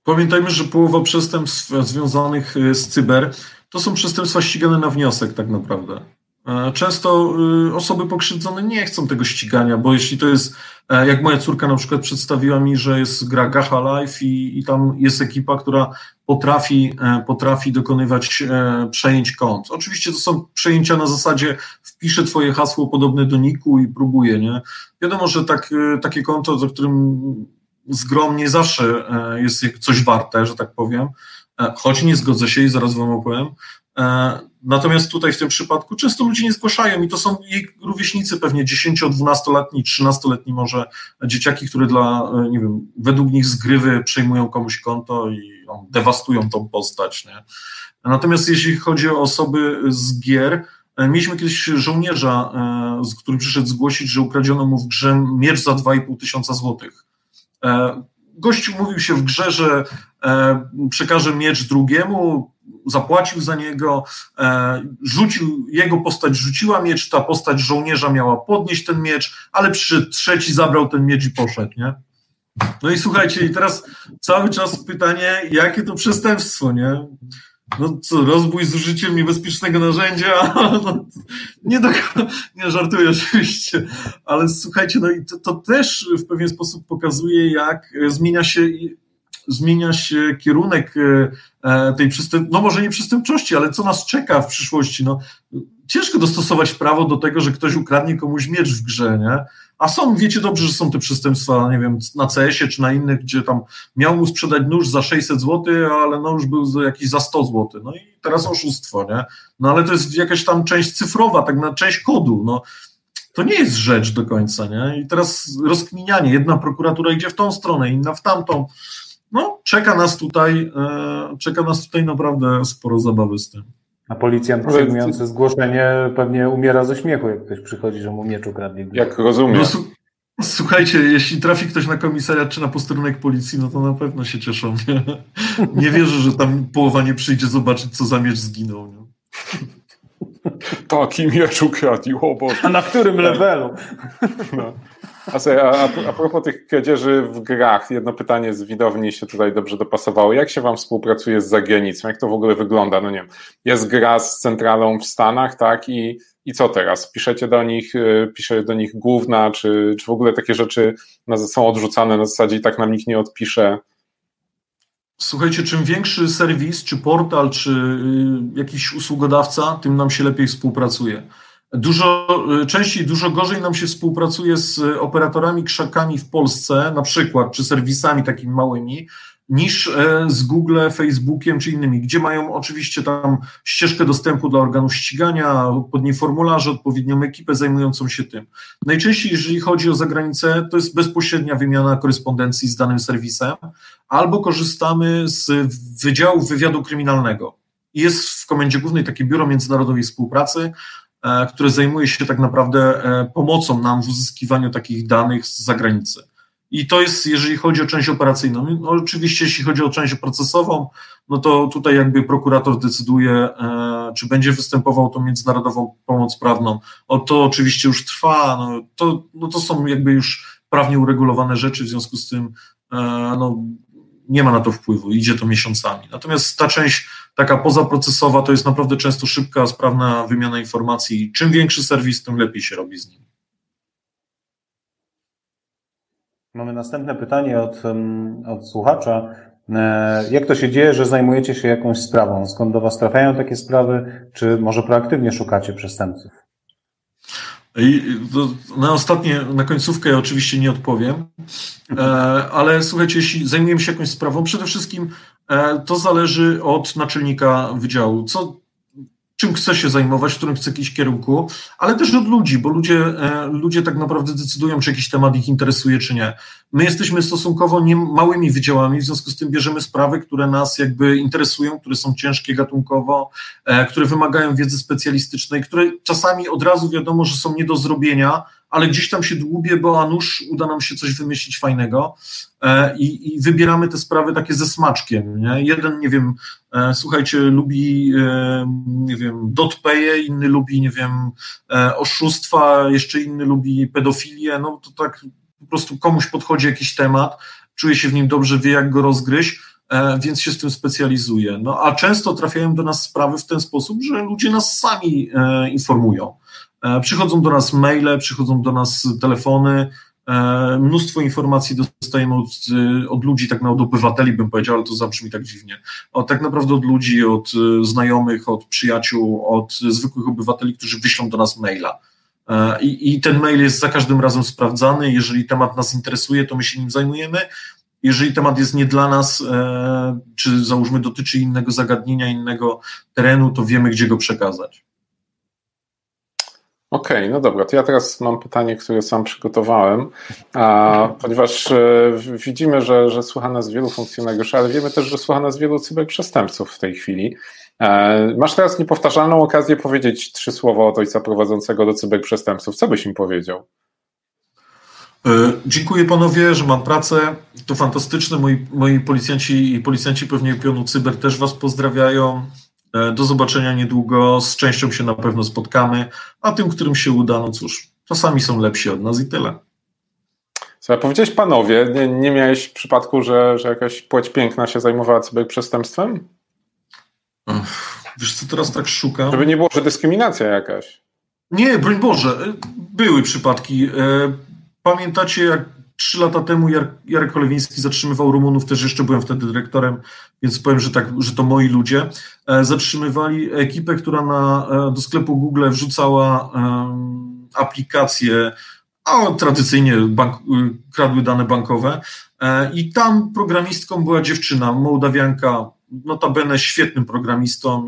Pamiętajmy, że połowa przestępstw związanych e, z cyber to są przestępstwa ścigane na wniosek tak naprawdę. E, często y, osoby pokrzywdzone nie chcą tego ścigania, bo jeśli to jest, e, jak moja córka na przykład przedstawiła mi, że jest gra Gacha Life i, i tam jest ekipa, która potrafi, e, potrafi dokonywać przejęć kont. Oczywiście to są przejęcia na zasadzie wpiszę twoje hasło podobne do niku i próbuję, nie? Wiadomo, że tak, takie konto, za którym zgrom nie zawsze jest coś warte, że tak powiem, choć nie zgodzę się i zaraz wam opowiem, E, natomiast tutaj w tym przypadku często ludzie nie zgłaszają i to są jej rówieśnicy, pewnie 10-12-letni, 13-letni może dzieciaki, które dla, e, nie wiem, według nich zgrywy przejmują komuś konto i no, dewastują tą postać. Nie? Natomiast jeśli chodzi o osoby z gier, e, mieliśmy kiedyś żołnierza, który przyszedł zgłosić, że ukradziono mu w grze miecz za 2,5 tysiąca złotych. Gościu mówił się w grze, że przekaże miecz drugiemu, zapłacił za niego, e, rzucił, jego postać rzuciła miecz, ta postać żołnierza miała podnieść ten miecz, ale przyszedł trzeci, zabrał ten miecz i poszedł, nie? No i słuchajcie, i teraz cały czas pytanie, jakie to przestępstwo, nie? No co, rozbój z użyciem niebezpiecznego narzędzia? No, nie, do, nie żartuję oczywiście, ale słuchajcie, no i to, to też w pewien sposób pokazuje, jak zmienia się zmienia się kierunek e, e, tej przestępczości, no może nie przestępczości, ale co nas czeka w przyszłości, no ciężko dostosować prawo do tego, że ktoś ukradnie komuś miecz w grze, nie? A są, wiecie dobrze, że są te przestępstwa, nie wiem, na CS-ie czy na innych, gdzie tam miał mu sprzedać nóż za 600 zł, ale nóż był za, jakiś za 100 zł. No i teraz oszustwo, nie? No ale to jest jakaś tam część cyfrowa, tak na część kodu, no. To nie jest rzecz do końca, nie? I teraz rozkminianie. Jedna prokuratura idzie w tą stronę, inna w tamtą no, czeka nas tutaj, e, czeka nas tutaj naprawdę sporo zabawy z tym. A policjant przyjmujący zgłoszenie pewnie umiera ze śmiechu, jak ktoś przychodzi, że mu miecz ukradli. Jak rozumiem. No, słuchajcie, jeśli trafi ktoś na komisariat czy na posterunek policji, no to na pewno się cieszą. Nie, nie wierzę, że tam połowa nie przyjdzie zobaczyć, co za miecz zginął. Nie? Taki miecz ukradł, o Boże. A na którym levelu? No. A, sobie, a, a propos tych kradzieży w grach, jedno pytanie z widowni się tutaj dobrze dopasowało. Jak się Wam współpracuje z zagranicą? Jak to w ogóle wygląda? No nie wiem, jest gra z centralą w Stanach, tak? I, i co teraz? Piszecie do nich, y, pisze do nich główna, czy, czy w ogóle takie rzeczy są odrzucane na zasadzie i tak nam nikt nie odpisze? Słuchajcie, czym większy serwis, czy portal, czy y, jakiś usługodawca, tym nam się lepiej współpracuje. Dużo y, częściej, dużo gorzej nam się współpracuje z operatorami krzakami w Polsce, na przykład, czy serwisami takimi małymi, niż e, z Google, Facebookiem czy innymi, gdzie mają oczywiście tam ścieżkę dostępu dla organów ścigania, odpowiednie formularze, odpowiednią ekipę zajmującą się tym. Najczęściej, jeżeli chodzi o zagranicę, to jest bezpośrednia wymiana korespondencji z danym serwisem, albo korzystamy z Wydziału Wywiadu Kryminalnego. Jest w Komendzie Głównej takie Biuro Międzynarodowej Współpracy, które zajmuje się tak naprawdę e, pomocą nam w uzyskiwaniu takich danych z zagranicy. I to jest, jeżeli chodzi o część operacyjną. No, oczywiście, jeśli chodzi o część procesową, no to tutaj jakby prokurator decyduje, e, czy będzie występował tą międzynarodową pomoc prawną. O, to oczywiście już trwa, no, to, no, to są jakby już prawnie uregulowane rzeczy, w związku z tym no, nie ma na to wpływu, idzie to miesiącami. Natomiast ta część taka pozaprocesowa to jest naprawdę często szybka, sprawna wymiana informacji. Czym większy serwis, tym lepiej się robi z nim. Mamy następne pytanie od, od słuchacza. E, jak to się dzieje, że zajmujecie się jakąś sprawą? Skąd do Was trafiają takie sprawy? Czy może proaktywnie szukacie przestępców? Na ostatnie, na końcówkę oczywiście nie odpowiem, e, ale słuchajcie, jeśli zajmujemy się jakąś sprawą, przede wszystkim to zależy od naczelnika wydziału. Co, czym chce się zajmować, w którym chce iść kierunku, ale też od ludzi, bo ludzie, e, ludzie tak naprawdę decydują, czy jakiś temat ich interesuje, czy nie. My jesteśmy stosunkowo nie małymi wydziałami, w związku z tym bierzemy sprawy, które nas jakby interesują, które są ciężkie gatunkowo, e, które wymagają wiedzy specjalistycznej, które czasami od razu wiadomo, że są nie do zrobienia, ale gdzieś tam się dłubię, bo a nuż uda nam się coś wymyślić fajnego e, i, i wybieramy te sprawy takie ze smaczkiem. Nie? Jeden, nie wiem, e, słuchajcie, lubi, e, nie wiem, dotpeje, inny lubi, nie wiem, oszustwa, jeszcze inny lubi pedofilię, no to tak po prostu komuś podchodzi jakiś temat, czuje się w nim dobrze, wie jak go rozgryźć, więc się z tym specjalizuję. No a często trafiają do nas sprawy w ten sposób, że ludzie nas sami informują. Przychodzą do nas maile, przychodzą do nas telefony, E, mnóstwo informacji dostajemy od, e, od ludzi, tak naprawdę od obywateli bym powiedział, ale to zabrzmi tak dziwnie. Tak naprawdę od ludzi, od e, znajomych, od przyjaciół, od zwykłych obywateli, którzy wyślą do nas maila. I, I ten mail jest za każdym razem sprawdzany. Jeżeli temat nas interesuje, to my się nim zajmujemy. Jeżeli temat jest nie dla nas, czy załóżmy dotyczy innego zagadnienia, innego terenu, to wiemy, gdzie go przekazać. Okej, okay, no dobra, to ja teraz mam pytanie, które sam przygotowałem, a, ponieważ e, widzimy, że, że słucha nas wielu funkcjonariuszy, ale wiemy też, że słucha nas wielu cyberprzestępców w tej chwili. E, masz teraz niepowtarzalną okazję powiedzieć trzy słowa od ojca prowadzącego do cyberprzestępców. Co byś im powiedział? E, dziękuję panowie, że mam pracę. To fantastyczne. Moi, moi policjanci i policjanci pewnie pionu cyber też was pozdrawiają. E, do zobaczenia niedługo. Z częścią się na pewno spotkamy, a tym, którym się uda, no cóż, czasami są lepsi od nas i tyle. Co powiedziałeś panowie, nie, nie miałeś przypadku, że, że jakaś płeć piękna się zajmowała cyberprzestępstwem? Wiesz co, teraz tak szukam. Żeby nie było, że dyskryminacja jakaś. Nie, broń Boże, e, były przypadki. E, pamiętacie, jak trzy lata temu Jarek Kolewiński zatrzymywał Rumunów, też jeszcze byłem wtedy dyrektorem, więc powiem, że, tak, że to moi ludzie. E, zatrzymywali ekipę, która na, e, do sklepu Google wrzucała um, aplikacje, a tradycyjnie bank, kradły dane bankowe. I tam programistką była dziewczyna, Mołdawianka, notabene świetnym programistą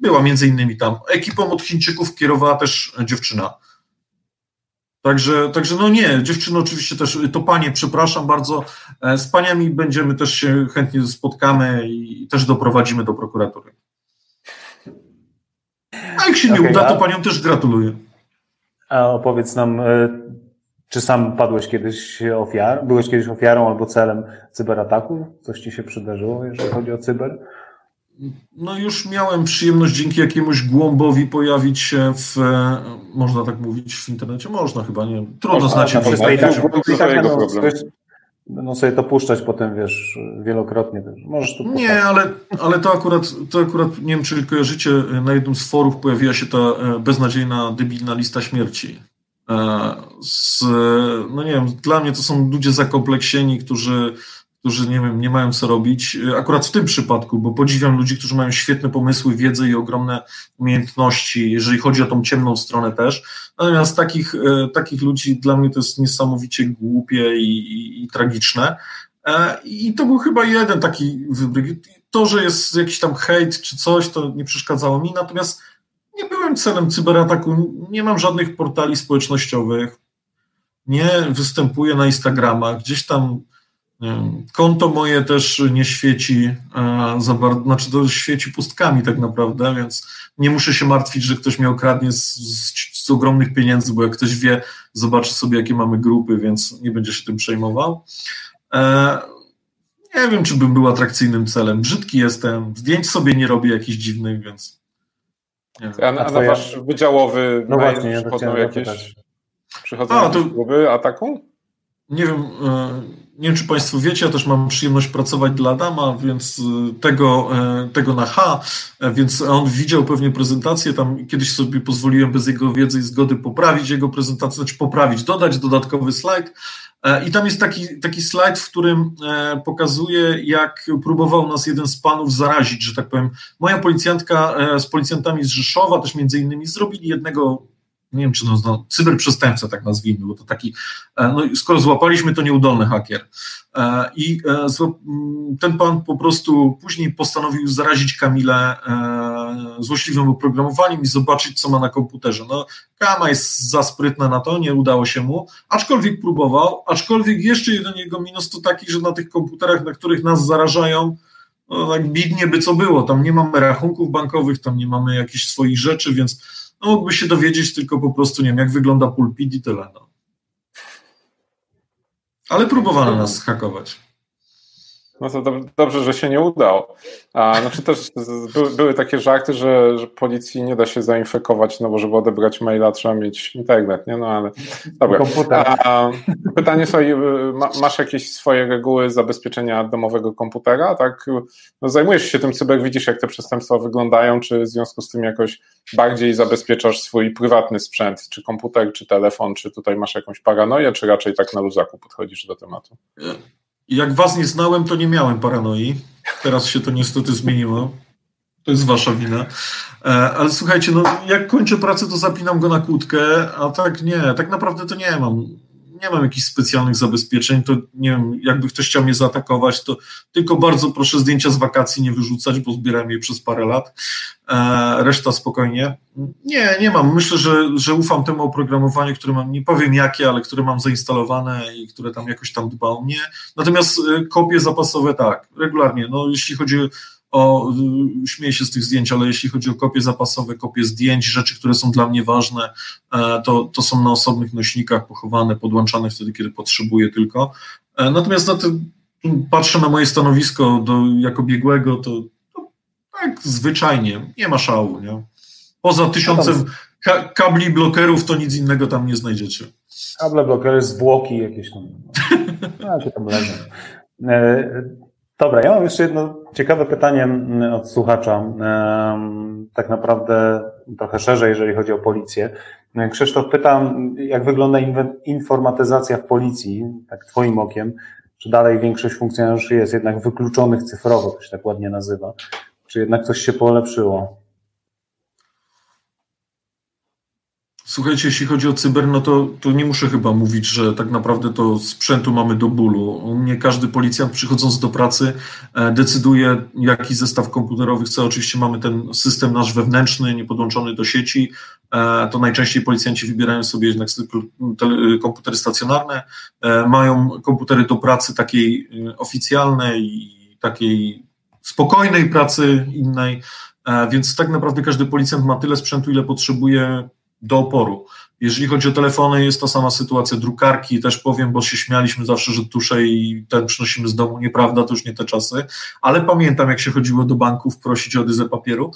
była między innymi tam. Ekipą od Chińczyków kierowała też dziewczyna. Także, także no nie, dziewczyny oczywiście też, to panie, przepraszam bardzo, e, z paniami będziemy też się chętnie spotkamy i też doprowadzimy do prokuratury. A jak się nie okay, uda, to paniom też gratuluję. A opowiedz nam, e, czy sam padłeś kiedyś ofiar, byłeś kiedyś ofiarą albo celem cyberataku? Coś ci się przydarzyło, jeżeli chodzi o cyber? No już miałem przyjemność dzięki jakiemuś głąbowi pojawić się w, można tak mówić w internecie? Można chyba, nie Trudno można, znać się. Będą sobie to puszczać potem, wiesz, wielokrotnie. Możesz to nie, ale, ale to, akurat, to akurat, nie wiem, czy kojarzycie, na jednym z forów pojawiła się ta e, beznadziejna, debilna lista śmierci. E, z, no nie wiem, dla mnie to są ludzie zakompleksieni, którzy którzy nie wiem, nie mają co robić. Akurat w tym przypadku, bo podziwiam ludzi, którzy mają świetne pomysły, wiedzę i ogromne umiejętności, jeżeli chodzi o tą ciemną stronę też. Natomiast takich, e, takich ludzi dla mnie to jest niesamowicie głupie i, i, i tragiczne. E, I to był chyba jeden taki wybryk. To, że jest jakiś tam hejt czy coś, to nie przeszkadzało mi, natomiast nie byłem celem cyberataku, nie mam żadnych portali społecznościowych, nie występuję na Instagramach, gdzieś tam Konto moje też nie świeci e, za bardzo, znaczy to świeci pustkami tak naprawdę, więc nie muszę się martwić, że ktoś mnie okradnie z, z, z, ogromnych pieniędzy, bo jak ktoś wie, zobaczy sobie, jakie mamy grupy, więc nie będzie się tym przejmował. E, nie wiem, czy bym był atrakcyjnym celem. Brzydki jestem, zdjęć sobie nie robię jakichś dziwnych, więc. A, a, a twoja... wasz wydziałowy no właśnie, ja przychodzą jakieś, przychodzą a, to... próby ataku? Nie wiem. E nie wiem, czy Państwo wiecie, ja też mam przyjemność pracować dla Adama, więc y, tego, e, tego na H, e, więc on widział pewnie prezentację, tam kiedyś sobie pozwoliłem bez jego wiedzy i zgody poprawić jego prezentację, znaczy poprawić, dodać dodatkowy slajd. E, I tam jest taki, taki slajd, w którym pokazuje, jak próbował nas jeden z panów zarazić, że tak powiem. Moja policjantka z policjantami z Rzeszowa też między innymi zrobili jednego nie wiem, czy no, no, cyberprzestępca, tak nazwijmy, bo to taki, e, no skoro złapaliśmy, to nieudolny hakier. E, I e, ten pan po prostu później postanowił zarazić Kamilę złośliwym oprogramowaniem i zobaczyć, co ma na komputerze. No, Kama jest za sprytna na to, nie udało się mu, aczkolwiek próbował, aczkolwiek jeszcze jeden jego minus to taki, że na tych komputerach, na których nas zarażają, no, tak bidnie by co było, tam nie mamy rachunków bankowych, tam nie mamy jakichś swoich rzeczy, więc no, mógłby się dowiedzieć tylko po prostu, nie wiem, jak wygląda pulpit i tyle. No. Ale próbowano nas hakować. No to dobrze, że się nie udało. A, znaczy też były, były takie żarty, że, że, policji nie da się zainfekować, no bo żeby odebrać maila trzeba mieć internet, nie? No ale dobra. A, pytanie sobie, masz jakieś swoje reguły zabezpieczenia domowego komputera, tak? No zajmujesz się tym cyber, widzisz jak te przestępstwa wyglądają, czy w związku z tym jakoś bardziej zabezpieczasz swój prywatny sprzęt, czy komputer, czy telefon, czy tutaj masz jakąś paranoję, czy raczej tak na luzaku podchodzisz do tematu? Jak was nie znałem, to nie miałem paranoi. Teraz się to niestety zmieniło. To jest wasza wina. E, ale słuchajcie, no jak kończę pracę, to zapinam go na kłódkę, a tak nie, tak naprawdę to nie mam nie mam jakichś specjalnych zabezpieczeń, to nie wiem, jakby ktoś chciał mnie zaatakować, to tylko bardzo proszę zdjęcia z wakacji nie wyrzucać, bo zbierałem je przez parę lat. E, reszta spokojnie. Nie, nie mam. Myślę, że, że ufam temu oprogramowaniu, które mam, nie powiem jakie, ale które mam zainstalowane i które tam jakoś tam dba o mnie. Natomiast e, kopie zapasowe tak, regularnie. No, jeśli chodzi o, śmieję się z tych zdjęć, ale jeśli chodzi o kopie zapasowe, kopie zdjęć, rzeczy, które są dla mnie ważne, e, to, to są na osobnych nośnikach pochowane, podłączane wtedy, kiedy potrzebuję tylko. E, natomiast na tym, patrzę na moje stanowisko do, jako biegłego, to, to tak zwyczajnie, nie ma szału, nie? Poza tysiącem ka kabli blokerów, to nic innego tam nie znajdziecie. Kable blokery, zwłoki jakieś tam. No, się tam leżą. E, Dobra, ja mam jeszcze jedno ciekawe pytanie mm, od słuchacza, tak naprawdę trochę szerzej, jeżeli chodzi o policję. Krzysztof pyta, jak wygląda informatyzacja w policji, tak twoim okiem, czy dalej większość funkcjonariuszy jest jednak wykluczonych cyfrowo, to się tak ładnie nazywa, czy jednak coś się polepszyło? Słuchajcie, jeśli chodzi o cyber, no to, to nie muszę chyba mówić, że tak naprawdę to sprzętu mamy do bólu. U mnie każdy policjant przychodząc do pracy e, decyduje, jaki zestaw komputerowy chce. Oczywiście mamy ten system nasz wewnętrzny, niepodłączony do sieci. E, to najczęściej policjanci wybierają sobie jednak komputery stacjonarne. E, mają komputery do pracy takiej oficjalnej i takiej spokojnej pracy innej. Więc tak naprawdę każdy policjant ma tyle sprzętu, ile potrzebuje do oporu. Jeżeli chodzi o telefony, jest to sama sytuacja. Drukarki też powiem, bo się śmialiśmy zawsze, że tusze i ten przynosimy z domu. Nieprawda, to już nie te czasy, ale pamiętam, jak się chodziło do banków prosić o dyzę papieru.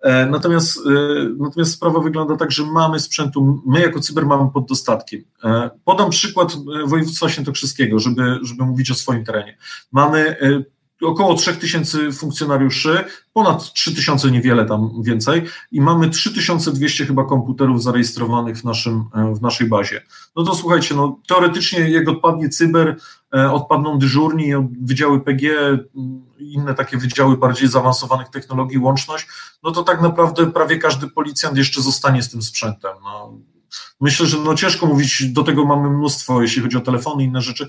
E, natomiast, e, natomiast sprawa wygląda tak, że mamy sprzętu, my jako cyber mamy pod dostatkiem. E, podam przykład województwa świętokrzyskiego, żeby, żeby mówić o swoim terenie. Mamy około 3000 funkcjonariuszy, ponad 3000 niewiele tam więcej i mamy 3200 chyba komputerów zarejestrowanych w, naszym, e, w naszej bazie. No to słuchajcie, no, teoretycznie jak odpadnie cyber, e, odpadną dyżurni, wydziały PG, inne takie wydziały bardziej zaawansowanych technologii, łączność, no to tak naprawdę prawie każdy policjant jeszcze zostanie z tym sprzętem. No, myślę, że no ciężko mówić, do tego mamy mnóstwo, jeśli chodzi o telefony i inne rzeczy.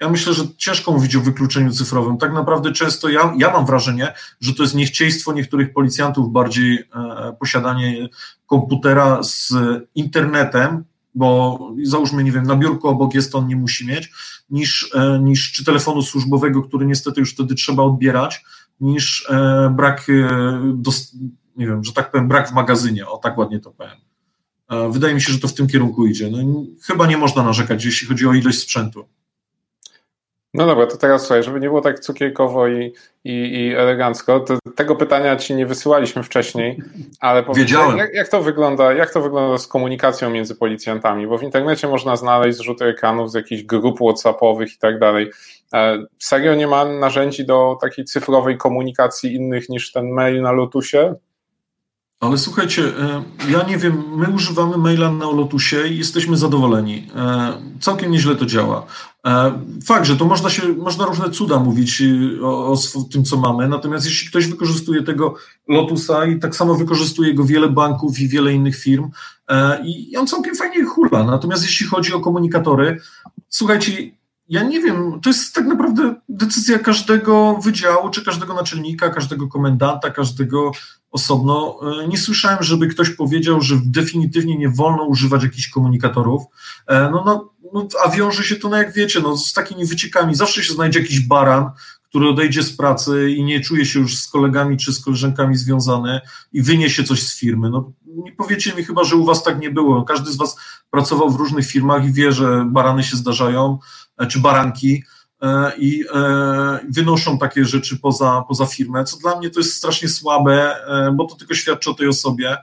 Ja myślę, że ciężko mówić o wykluczeniu cyfrowym. Tak naprawdę często ja, ja mam wrażenie, że to jest niechcieństwo niektórych policjantów, bardziej e, posiadanie komputera z internetem, bo załóżmy, nie wiem, na biurku obok jest, on nie musi mieć, niż, e, niż czy telefonu służbowego, który niestety już wtedy trzeba odbierać, niż e, brak, e, dos, nie wiem, że tak powiem, brak w magazynie, o tak ładnie to powiem. E, wydaje mi się, że to w tym kierunku idzie. No, chyba nie można narzekać, jeśli chodzi o ilość sprzętu. No dobra, to teraz słuchaj, żeby nie było tak cukierkowo i, i, i elegancko, tego pytania ci nie wysyłaliśmy wcześniej, ale Wiedziałem. Jak, jak, to wygląda, jak to wygląda z komunikacją między policjantami? Bo w internecie można znaleźć zrzuty ekranów z jakichś grup WhatsAppowych i tak dalej. E, serio nie ma narzędzi do takiej cyfrowej komunikacji innych niż ten mail na Lotusie? Ale słuchajcie, e, ja nie wiem, my używamy maila na Lotusie i jesteśmy zadowoleni. E, całkiem nieźle to działa. E, fakt, że to można się, można różne cuda mówić o, o tym, co mamy, natomiast jeśli ktoś wykorzystuje tego Lotusa i tak samo wykorzystuje go wiele banków i wiele innych firm i on całkiem fajnie hula. Natomiast jeśli chodzi o komunikatory, słuchajcie, ja nie wiem, to jest tak naprawdę decyzja każdego wydziału, czy każdego naczelnika, każdego komendanta, każdego osobno. E, nie słyszałem, żeby ktoś powiedział, że definitywnie nie wolno używać jakichś komunikatorów. E, no, no, no, a wiąże się to, no jak wiecie, no, z takimi wyciekami. Zawsze się znajdzie jakiś baran, który odejdzie z pracy i nie czuje się już z kolegami czy z koleżankami związany i wyniesie coś z firmy. No, nie powiecie mi chyba, że u was tak nie było. Każdy z was pracował w różnych firmach i wie, że barany się zdarzają, e, czy baranki. I wynoszą takie rzeczy poza, poza firmę, co dla mnie to jest strasznie słabe, bo to tylko świadczy o tej osobie.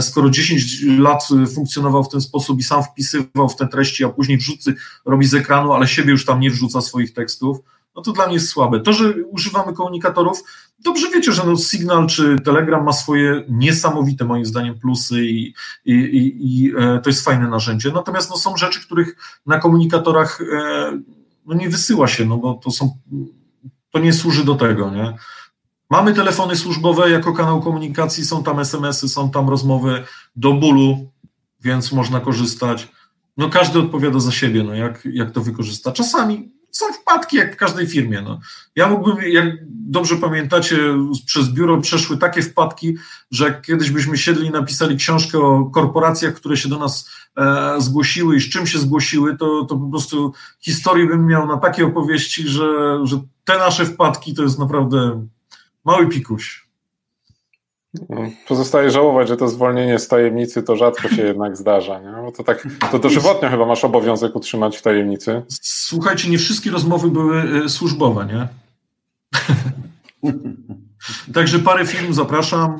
Skoro 10 lat funkcjonował w ten sposób i sam wpisywał w te treści, a później wrzucy robi z ekranu, ale siebie już tam nie wrzuca swoich tekstów, no to dla mnie jest słabe. To, że używamy komunikatorów, dobrze wiecie, że no Signal czy Telegram ma swoje niesamowite moim zdaniem plusy i, i, i, i e, to jest fajne narzędzie. Natomiast no, są rzeczy, których na komunikatorach e, no, nie wysyła się, no bo to są, to nie służy do tego, nie? Mamy telefony służbowe jako kanał komunikacji, są tam SMS-y, są tam rozmowy do bólu, więc można korzystać. No każdy odpowiada za siebie, no jak, jak to wykorzysta. Czasami są wpadki jak w każdej firmie. No. Ja mógłbym, jak dobrze pamiętacie, przez biuro przeszły takie wpadki, że kiedyś byśmy siedli i napisali książkę o korporacjach, które się do nas e, zgłosiły i z czym się zgłosiły, to, to po prostu historii bym miał na takie opowieści, że, że te nasze wpadki to jest naprawdę mały pikuś. Pozostaje żałować, że to zwolnienie z tajemnicy to rzadko się jednak zdarza, nie? Bo to tak, to dożywotnio chyba masz obowiązek utrzymać w tajemnicy. Słuchajcie, nie wszystkie rozmowy były e, służbowe, nie? Także parę film zapraszam.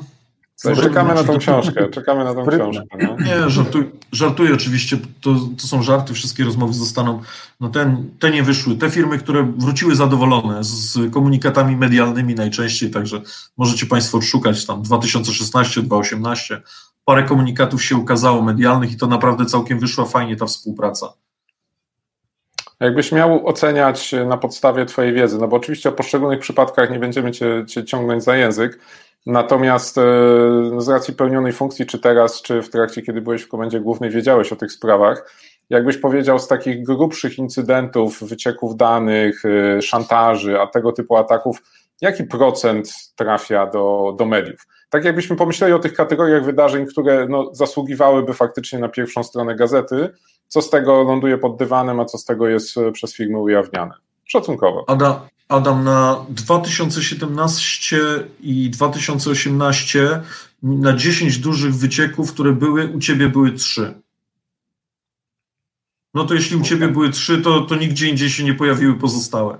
Czekamy na tą książkę, czekamy na tą książkę. No. Nie, żartuję, żartuję oczywiście, to, to są żarty, wszystkie rozmowy zostaną, no ten, te nie wyszły, te firmy, które wróciły zadowolone z komunikatami medialnymi najczęściej, także możecie Państwo odszukać tam 2016, 2018, parę komunikatów się ukazało medialnych i to naprawdę całkiem wyszła fajnie ta współpraca. Jakbyś miał oceniać na podstawie Twojej wiedzy, no bo oczywiście o poszczególnych przypadkach nie będziemy Cię, cię ciągnąć za język, natomiast e, z racji pełnionej funkcji, czy teraz, czy w trakcie, kiedy byłeś w komendzie głównej, wiedziałeś o tych sprawach, jakbyś powiedział z takich grubszych incydentów, wycieków danych, e, szantaży, a tego typu ataków, jaki procent trafia do, do mediów? Tak jakbyśmy pomyśleli o tych kategoriach wydarzeń, które no, zasługiwałyby faktycznie na pierwszą stronę gazety, co z tego ląduje pod dywanem, a co z tego jest e, przez firmy ujawniane. Szacunkowo. Adam, Adam na 2017 i 2018 na 10 dużych wycieków, które były, u ciebie były 3. No to jeśli u ciebie były 3, to, to nigdzie indziej się nie pojawiły pozostałe.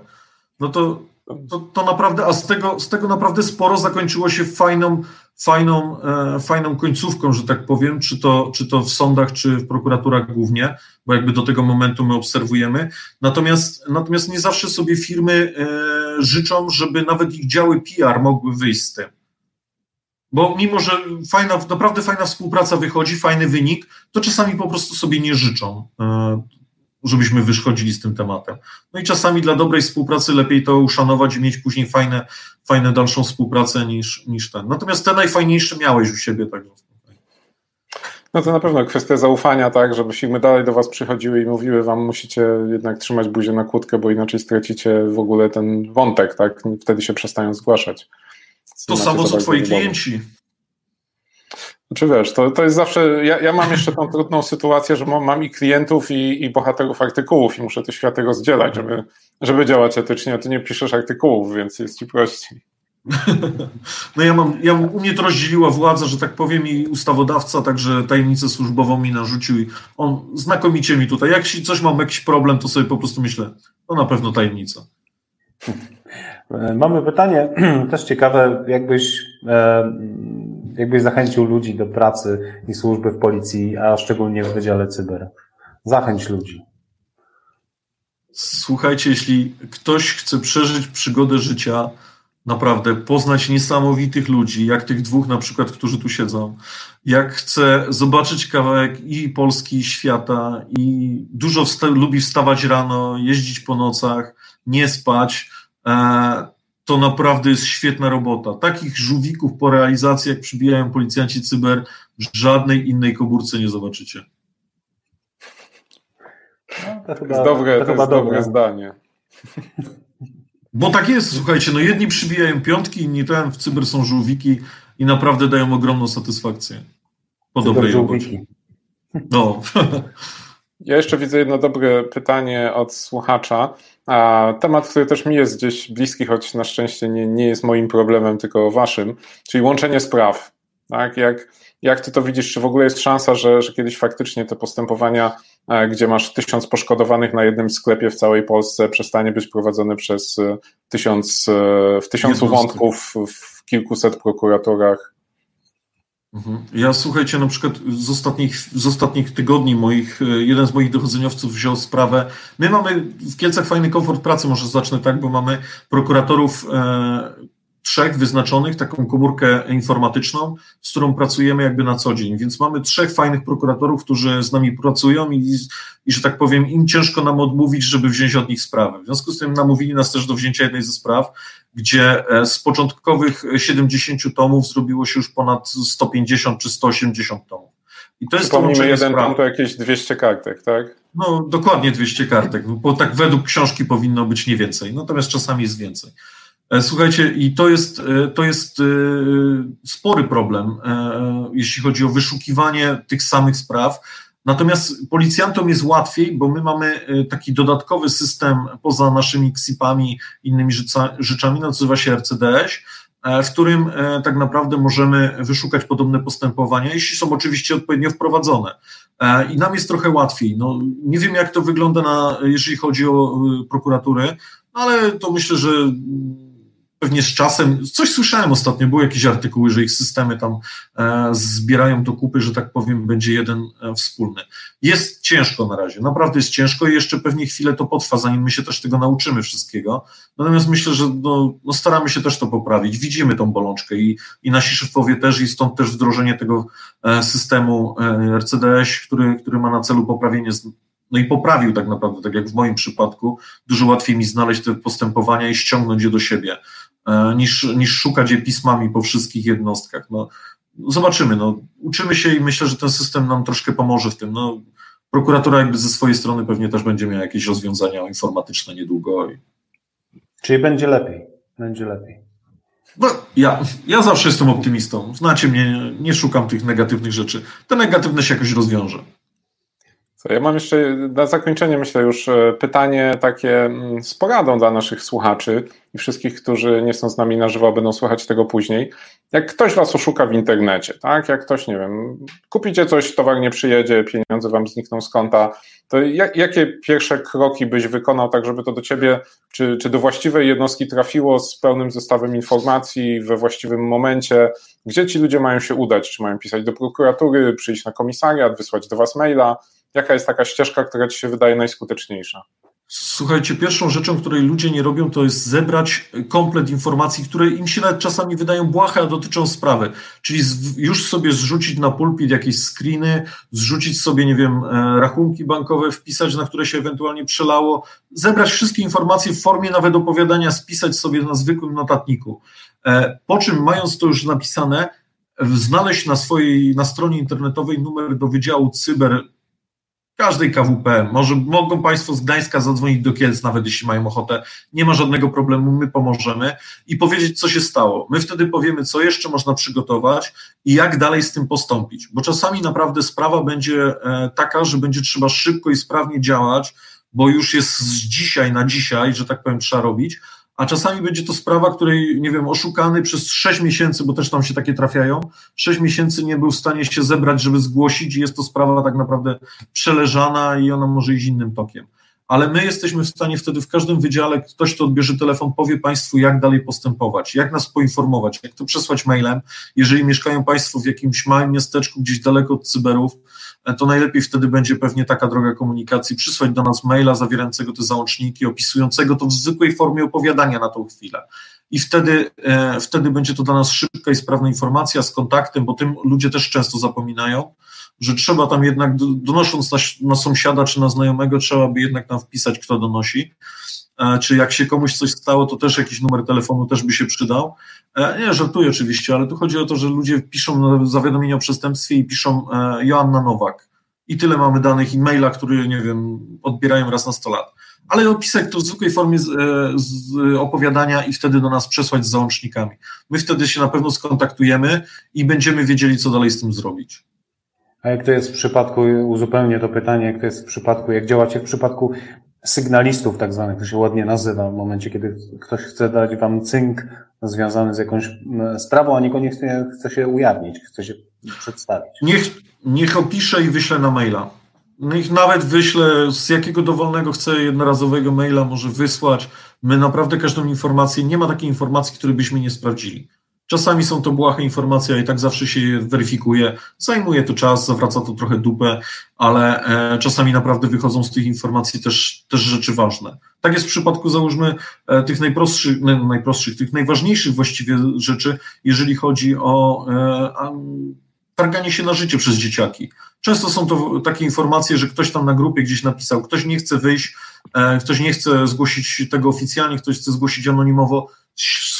No to to, to naprawdę, a z tego, z tego naprawdę sporo zakończyło się fajną, fajną, e, fajną końcówką, że tak powiem, czy to, czy to w sądach, czy w prokuraturach głównie, bo jakby do tego momentu my obserwujemy. Natomiast, natomiast nie zawsze sobie firmy e, życzą, żeby nawet ich działy PR mogły wyjść z tym. Bo mimo, że fajna, naprawdę fajna współpraca wychodzi, fajny wynik, to czasami po prostu sobie nie życzą. Żebyśmy wyszkodzili z tym tematem. No i czasami dla dobrej współpracy lepiej to uszanować i mieć później fajne, fajne dalszą współpracę niż, niż ten. Natomiast te najfajniejsze miałeś u siebie, także. No to na pewno kwestia zaufania, tak, żeby firmy dalej do Was przychodziły i mówiły Wam, musicie jednak trzymać buzię na kłódkę, bo inaczej stracicie w ogóle ten wątek, tak, wtedy się przestają zgłaszać. To samo co Twoi klienci. Czy wiesz, to, to jest zawsze. Ja, ja mam jeszcze tą trudną sytuację, że mam, mam i klientów, i, i bohaterów artykułów, i muszę te światy rozdzielać, żeby, żeby działać etycznie. A ty nie piszesz artykułów, więc jest ci prościej. No ja mam, ja, u mnie to rozdzieliła władza, że tak powiem, i ustawodawca, także tajemnicę służbową mi narzucił i on znakomicie mi tutaj, jak coś mam jakiś problem, to sobie po prostu myślę, to na pewno tajemnica. Mamy pytanie, też ciekawe, jakbyś, e, jakbyś zachęcił ludzi do pracy i służby w policji, a szczególnie w Wydziale Cyber. Zachęć ludzi. Słuchajcie, jeśli ktoś chce przeżyć przygodę życia, naprawdę poznać niesamowitych ludzi, jak tych dwóch na przykład, którzy tu siedzą, jak chce zobaczyć kawałek i Polski, i świata, i dużo wsta lubi wstawać rano, jeździć po nocach, nie spać, E, to naprawdę jest świetna robota. Takich żółwików po realizacji, jak przybijają policjanci cyber, w żadnej innej komórce nie zobaczycie. No, to chyba, jest dobre, to, to jest dobre zdanie. Bo tak jest, słuchajcie, no jedni przybijają piątki, inni ten, w cyber są żółwiki i naprawdę dają ogromną satysfakcję po cyber dobrej robocie. No. Ja jeszcze widzę jedno dobre pytanie od słuchacza. Temat, który też mi jest gdzieś bliski, choć na szczęście nie, nie jest moim problemem, tylko waszym, czyli łączenie spraw. Tak? Jak, jak ty to widzisz? Czy w ogóle jest szansa, że, że kiedyś faktycznie te postępowania gdzie masz tysiąc poszkodowanych na jednym sklepie w całej Polsce, przestanie być prowadzony przez tysiąc, w tysiącu wątków w kilkuset prokuratorach. Mhm. Ja słuchajcie, na przykład z ostatnich, z ostatnich tygodni moich, e, jeden z moich dochodzeniowców wziął sprawę. My mamy w Kielcach fajny komfort pracy, może zacznę tak, bo mamy prokuratorów e, trzech wyznaczonych, taką komórkę informatyczną, z którą pracujemy jakby na co dzień. Więc mamy trzech fajnych prokuratorów, którzy z nami pracują i, i że tak powiem, im ciężko nam odmówić, żeby wziąć od nich sprawę. W związku z tym namówili nas też do wzięcia jednej ze spraw, gdzie e, z początkowych 70 tomów zrobiło się już ponad 150 czy 180 tomów. I to jest Przypomnijmy, jeden spraw. tom to jakieś 200 kartek, tak? No, dokładnie 200 kartek, bo tak według książki powinno być nie więcej, natomiast czasami jest więcej. E, słuchajcie, i to jest, e, to jest spory problem, jeśli chodzi o wyszukiwanie tych samych spraw. Natomiast policjantom jest łatwiej, bo my mamy e, taki dodatkowy system poza naszymi KSIP-ami, innymi rzeczami, nazywa się RCDS, e, w którym e, tak naprawdę możemy wyszukać podobne postępowania, jeśli są oczywiście odpowiednio wprowadzone. I nam jest trochę łatwiej. No, nie wiem, jak to wygląda, na, jeżeli chodzi o prokuratury, ale to myślę, że pewnie z czasem, coś słyszałem ostatnio, były jakieś artykuły, że ich systemy tam e, zbierają do kupy, że tak powiem, będzie jeden e, wspólny. Jest ciężko na razie, naprawdę jest ciężko i jeszcze pewnie chwilę to potrwa, zanim my się też tego nauczymy wszystkiego. Natomiast myślę, że no, no staramy się też to poprawić. Widzimy tą bolączkę i, i nasi szefowie też i stąd też wdrożenie tego e, systemu RCDS, który, który ma na celu poprawienie no i poprawił tak naprawdę, tak jak w moim przypadku, dużo łatwiej mi znaleźć te postępowania i ściągnąć je do siebie. E, niż, niż szukać je pismami po wszystkich jednostkach. No, zobaczymy. No, uczymy się i myślę, że ten system nam troszkę pomoże w tym. No, prokuratura jakby ze swojej strony pewnie też będzie miała jakieś rozwiązania informatyczne niedługo. Czyli będzie lepiej. Będzie lepiej. No, ja, ja zawsze jestem optymistą. Znacie mnie, nie szukam tych negatywnych rzeczy. Te negatywne się jakoś rozwiąże. Ja mam jeszcze na zakończenie, myślę, już e, pytanie takie mm, z poradą dla naszych słuchaczy i wszystkich, którzy nie są z nami na żywo, będą słuchać tego później. Jak ktoś was oszuka w internecie, tak? Jak ktoś, nie wiem, kupicie coś, towar nie przyjedzie, pieniądze wam znikną z konta, to jak, jakie pierwsze kroki byś wykonał, tak żeby to do ciebie, czy, czy do właściwej jednostki trafiło z pełnym zestawem informacji we właściwym momencie? Gdzie ci ludzie mają się udać? Czy mają pisać do prokuratury, przyjść na komisariat, wysłać do was maila? Jaka jest taka ścieżka, która Ci się wydaje najskuteczniejsza? Słuchajcie, pierwszą rzeczą, której ludzie nie robią, to jest zebrać komplet informacji, które im się nawet czasami wydają błahe, a dotyczą sprawy. Czyli już sobie zrzucić na pulpit jakieś screeny, zrzucić sobie, nie wiem, e, rachunki bankowe, wpisać, na które się ewentualnie przelało, zebrać wszystkie informacje w formie nawet opowiadania, spisać sobie na zwykłym notatniku. E, po czym, mając to już napisane, znaleźć na swojej, na stronie internetowej numer do Wydziału Cyber każdej KWP. Może mogą Państwo z Gdańska zadzwonić do Kielc, nawet jeśli mają ochotę. Nie ma żadnego problemu, my pomożemy i powiedzieć, co się stało. My wtedy powiemy, co jeszcze można przygotować i jak dalej z tym postąpić. Bo czasami naprawdę sprawa będzie e, taka, że będzie trzeba szybko i sprawnie działać, bo już jest z dzisiaj na dzisiaj, że tak powiem, trzeba robić, a czasami będzie to sprawa, której, nie wiem, oszukany przez 6 miesięcy, bo też tam się takie trafiają, 6 miesięcy nie był w stanie się zebrać, żeby zgłosić i jest to sprawa tak naprawdę przeleżana i ona może iść innym tokiem. Ale my jesteśmy w stanie wtedy w każdym wydziale, ktoś, kto odbierze telefon, powie Państwu, jak dalej postępować, jak nas poinformować, jak to przesłać mailem. Jeżeli mieszkają Państwo w jakimś małym miasteczku, gdzieś daleko od cyberów, to najlepiej wtedy będzie pewnie taka droga komunikacji, przysłać do nas maila zawierającego te załączniki, opisującego to w zwykłej formie opowiadania na tą chwilę. I wtedy, e, wtedy będzie to dla nas szybka i sprawna informacja z kontaktem, bo tym ludzie też często zapominają, że trzeba tam jednak, donosząc na, na sąsiada czy na znajomego, trzeba by jednak tam wpisać, kto donosi. E, czy jak się komuś coś stało, to też jakiś numer telefonu też by się przydał. E, nie, żartuję oczywiście, ale tu chodzi o to, że ludzie piszą zawiadomienie o przestępstwie i piszą e, Joanna Nowak. I tyle mamy danych e-maila, który, nie wiem, odbierają raz na 100 lat. Ale opisek to w zwykłej formie z, z opowiadania i wtedy do nas przesłać z załącznikami. My wtedy się na pewno skontaktujemy i będziemy wiedzieli, co dalej z tym zrobić. A jak to jest w przypadku, uzupełnię to pytanie, jak to jest w przypadku, jak działacie w przypadku sygnalistów tak zwanych, to się ładnie nazywa, w momencie, kiedy ktoś chce dać wam cynk związany z jakąś sprawą, a niekoniecznie chce się ujawnić, chce się przedstawić. Niech, niech opisze i wyśle na maila. Niech nawet wyślę, z jakiego dowolnego chce jednorazowego maila może wysłać. My naprawdę każdą informację, nie ma takiej informacji, której byśmy nie sprawdzili. Czasami są to błahe informacje, i tak zawsze się je weryfikuje. Zajmuje to czas, zawraca to trochę dupę, ale e, czasami naprawdę wychodzą z tych informacji też, też rzeczy ważne. Tak jest w przypadku, załóżmy, e, tych najprostszych, najprostszych, tych najważniejszych właściwie rzeczy, jeżeli chodzi o e, targanie się na życie przez dzieciaki. Często są to takie informacje, że ktoś tam na grupie gdzieś napisał, ktoś nie chce wyjść, ktoś nie chce zgłosić tego oficjalnie, ktoś chce zgłosić anonimowo,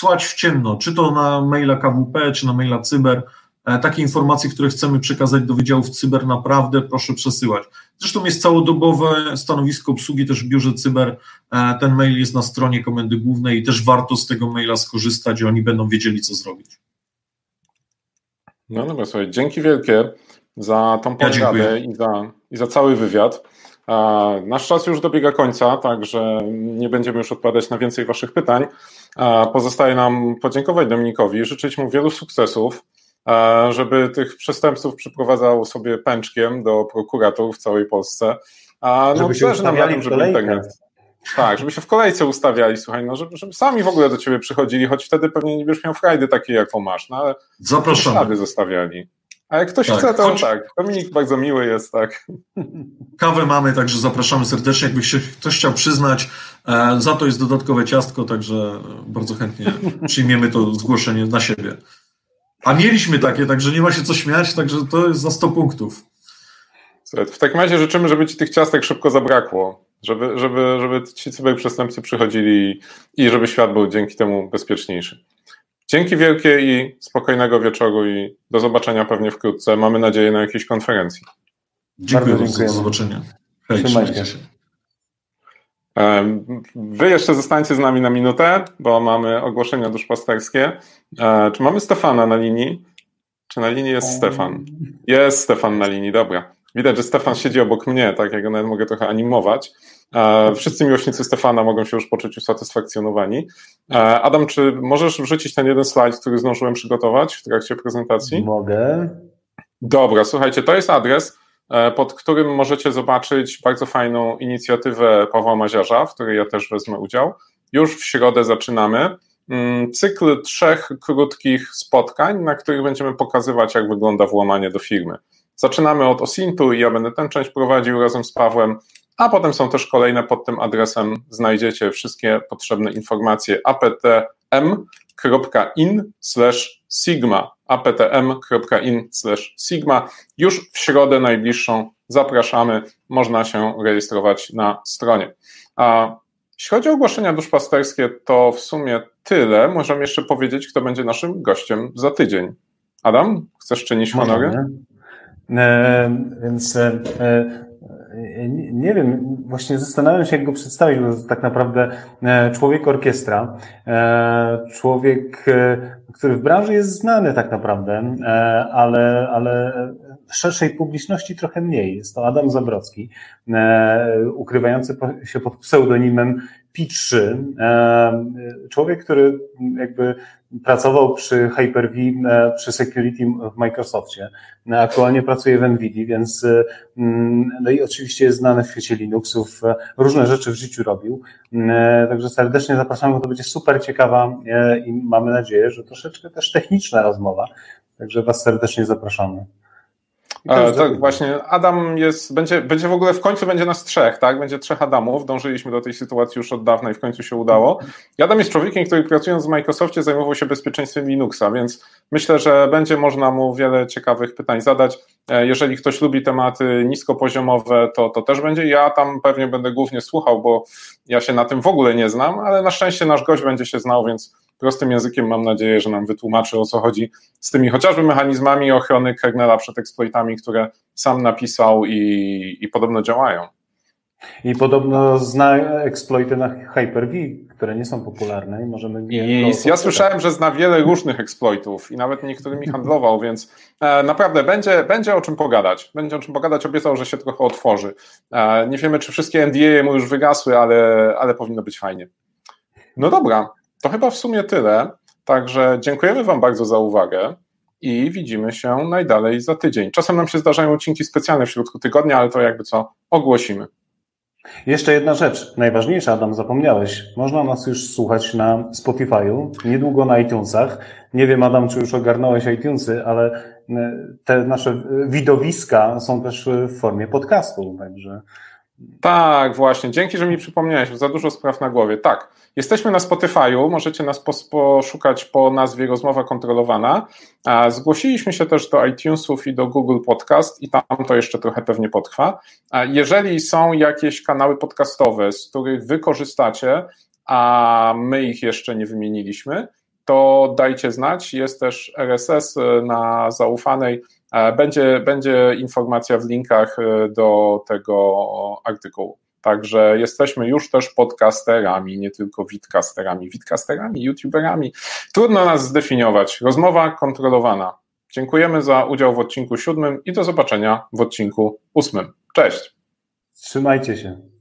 słać w ciemno, czy to na maila KWP, czy na maila Cyber. E, takie informacje, które chcemy przekazać do wydziałów Cyber, naprawdę proszę przesyłać. Zresztą jest całodobowe stanowisko obsługi też w biurze Cyber. E, ten mail jest na stronie Komendy Głównej i też warto z tego maila skorzystać, oni będą wiedzieli, co zrobić. No dobra, słuchaj, dzięki wielkie za tą poradę ja i, za, i za cały wywiad. Nasz czas już dobiega końca, także nie będziemy już odpowiadać na więcej Waszych pytań. Pozostaje nam podziękować Dominikowi, życzyć mu wielu sukcesów, żeby tych przestępców przyprowadzał sobie pęczkiem do prokuratur w całej Polsce. A no, żeby nam na tym, żeby internet. Tak, żeby się w kolejce ustawiali, słuchaj, no, żeby, żeby sami w ogóle do ciebie przychodzili, choć wtedy pewnie nie będziesz miał frajdy takiej, jaką masz, no ale Zapraszamy. zostawiali. A jak ktoś tak, chce, to choć... tak. Dominik bardzo miły jest, tak. Kawę mamy, także zapraszamy serdecznie. Jakby się ktoś chciał przyznać, e, za to jest dodatkowe ciastko, także bardzo chętnie przyjmiemy to zgłoszenie na siebie. A mieliśmy takie, także nie ma się co śmiać, także to jest za 100 punktów. W takim razie życzymy, żeby ci tych ciastek szybko zabrakło, żeby, żeby, żeby ci cyberprzestępcy przychodzili i żeby świat był dzięki temu bezpieczniejszy. Dzięki wielkie i spokojnego wieczoru i do zobaczenia pewnie wkrótce. Mamy nadzieję na jakiejś konferencji. Dziękuję bardzo, do zobaczenia. Hej, trzymajcie się. Wy jeszcze zostańcie z nami na minutę, bo mamy ogłoszenia duszpasterskie. E, czy mamy Stefana na linii? Czy na linii jest Stefan? Jest Stefan na linii, dobra. Widać, że Stefan siedzi obok mnie, tak jak nawet mogę trochę animować. E, wszyscy miłośnicy Stefana mogą się już poczuć usatysfakcjonowani. E, Adam, czy możesz wrzucić ten jeden slajd, który zdążyłem przygotować w trakcie prezentacji? Mogę. Dobra, słuchajcie, to jest adres, e, pod którym możecie zobaczyć bardzo fajną inicjatywę Pawła Maziarza, w której ja też wezmę udział. Już w środę zaczynamy mm, cykl trzech krótkich spotkań, na których będziemy pokazywać, jak wygląda włamanie do firmy. Zaczynamy od Osintu i ja będę tę część prowadził razem z Pawłem, a potem są też kolejne pod tym adresem. Znajdziecie wszystkie potrzebne informacje aptm.in sigma aptm.in sigma. Już w środę najbliższą zapraszamy, można się rejestrować na stronie. A jeśli chodzi o ogłoszenia duszpasterskie, to w sumie tyle. Możemy jeszcze powiedzieć, kto będzie naszym gościem za tydzień. Adam, chcesz czynić honory? E, więc e, nie wiem, właśnie zastanawiam się, jak go przedstawić, bo tak naprawdę człowiek orkiestra, człowiek, który w branży jest znany tak naprawdę, ale, ale szerszej publiczności trochę mniej. Jest to Adam Zabrocki, ukrywający się pod pseudonimem P3. Człowiek, który jakby pracował przy Hyper-V, e, przy security w Microsoftie. E, aktualnie pracuje w NVIDIA, więc e, mm, no i oczywiście jest znany w świecie Linuxów, różne rzeczy w życiu robił. Także serdecznie zapraszamy, to będzie super ciekawa i mamy nadzieję, że troszeczkę też techniczna rozmowa. Także Was serdecznie zapraszamy. E, tak, właśnie. Adam jest, będzie, będzie w ogóle w końcu będzie nas trzech, tak? Będzie trzech Adamów. Dążyliśmy do tej sytuacji już od dawna i w końcu się udało. I Adam jest człowiekiem, który pracując w Microsoftie zajmował się bezpieczeństwem Linuxa, więc myślę, że będzie można mu wiele ciekawych pytań zadać. E, jeżeli ktoś lubi tematy niskopoziomowe, to, to też będzie. Ja tam pewnie będę głównie słuchał, bo ja się na tym w ogóle nie znam, ale na szczęście nasz gość będzie się znał, więc prostym językiem mam nadzieję, że nam wytłumaczy o co chodzi z tymi chociażby mechanizmami ochrony kernela przed eksploitami, które sam napisał i, i podobno działają. I podobno zna eksploity na Hyper-V, które nie są popularne i możemy... I ja słyszałem, że zna wiele różnych eksploitów i nawet niektórymi handlował, więc e, naprawdę będzie, będzie o czym pogadać. Będzie o czym pogadać, obiecał, że się trochę otworzy. E, nie wiemy, czy wszystkie NDA mu już wygasły, ale, ale powinno być fajnie. No dobra, to chyba w sumie tyle. Także dziękujemy Wam bardzo za uwagę i widzimy się najdalej za tydzień. Czasem nam się zdarzają odcinki specjalne w środku tygodnia, ale to jakby co ogłosimy. Jeszcze jedna rzecz, najważniejsza, Adam, zapomniałeś. Można nas już słuchać na Spotify'u, niedługo na iTunesach. Nie wiem, Adam, czy już ogarnąłeś iTunesy, ale e, te nasze widowiska są też w formie podcastu, także tak, właśnie. Dzięki, że mi przypomniałeś. Za dużo spraw na głowie. Tak, jesteśmy na Spotify'u. Możecie nas poszukać po nazwie Rozmowa Kontrolowana. Zgłosiliśmy się też do iTunesów i do Google Podcast i tam to jeszcze trochę pewnie potrwa. Jeżeli są jakieś kanały podcastowe, z których wy korzystacie, a my ich jeszcze nie wymieniliśmy, to dajcie znać. Jest też RSS na zaufanej będzie, będzie informacja w linkach e, do tego artykułu. Także jesteśmy już też podcasterami, nie tylko widcasterami. Widcasterami, youtuberami. Trudno nas zdefiniować. Rozmowa kontrolowana. Dziękujemy za udział w odcinku siódmym i do zobaczenia w odcinku ósmym. Cześć. Trzymajcie się.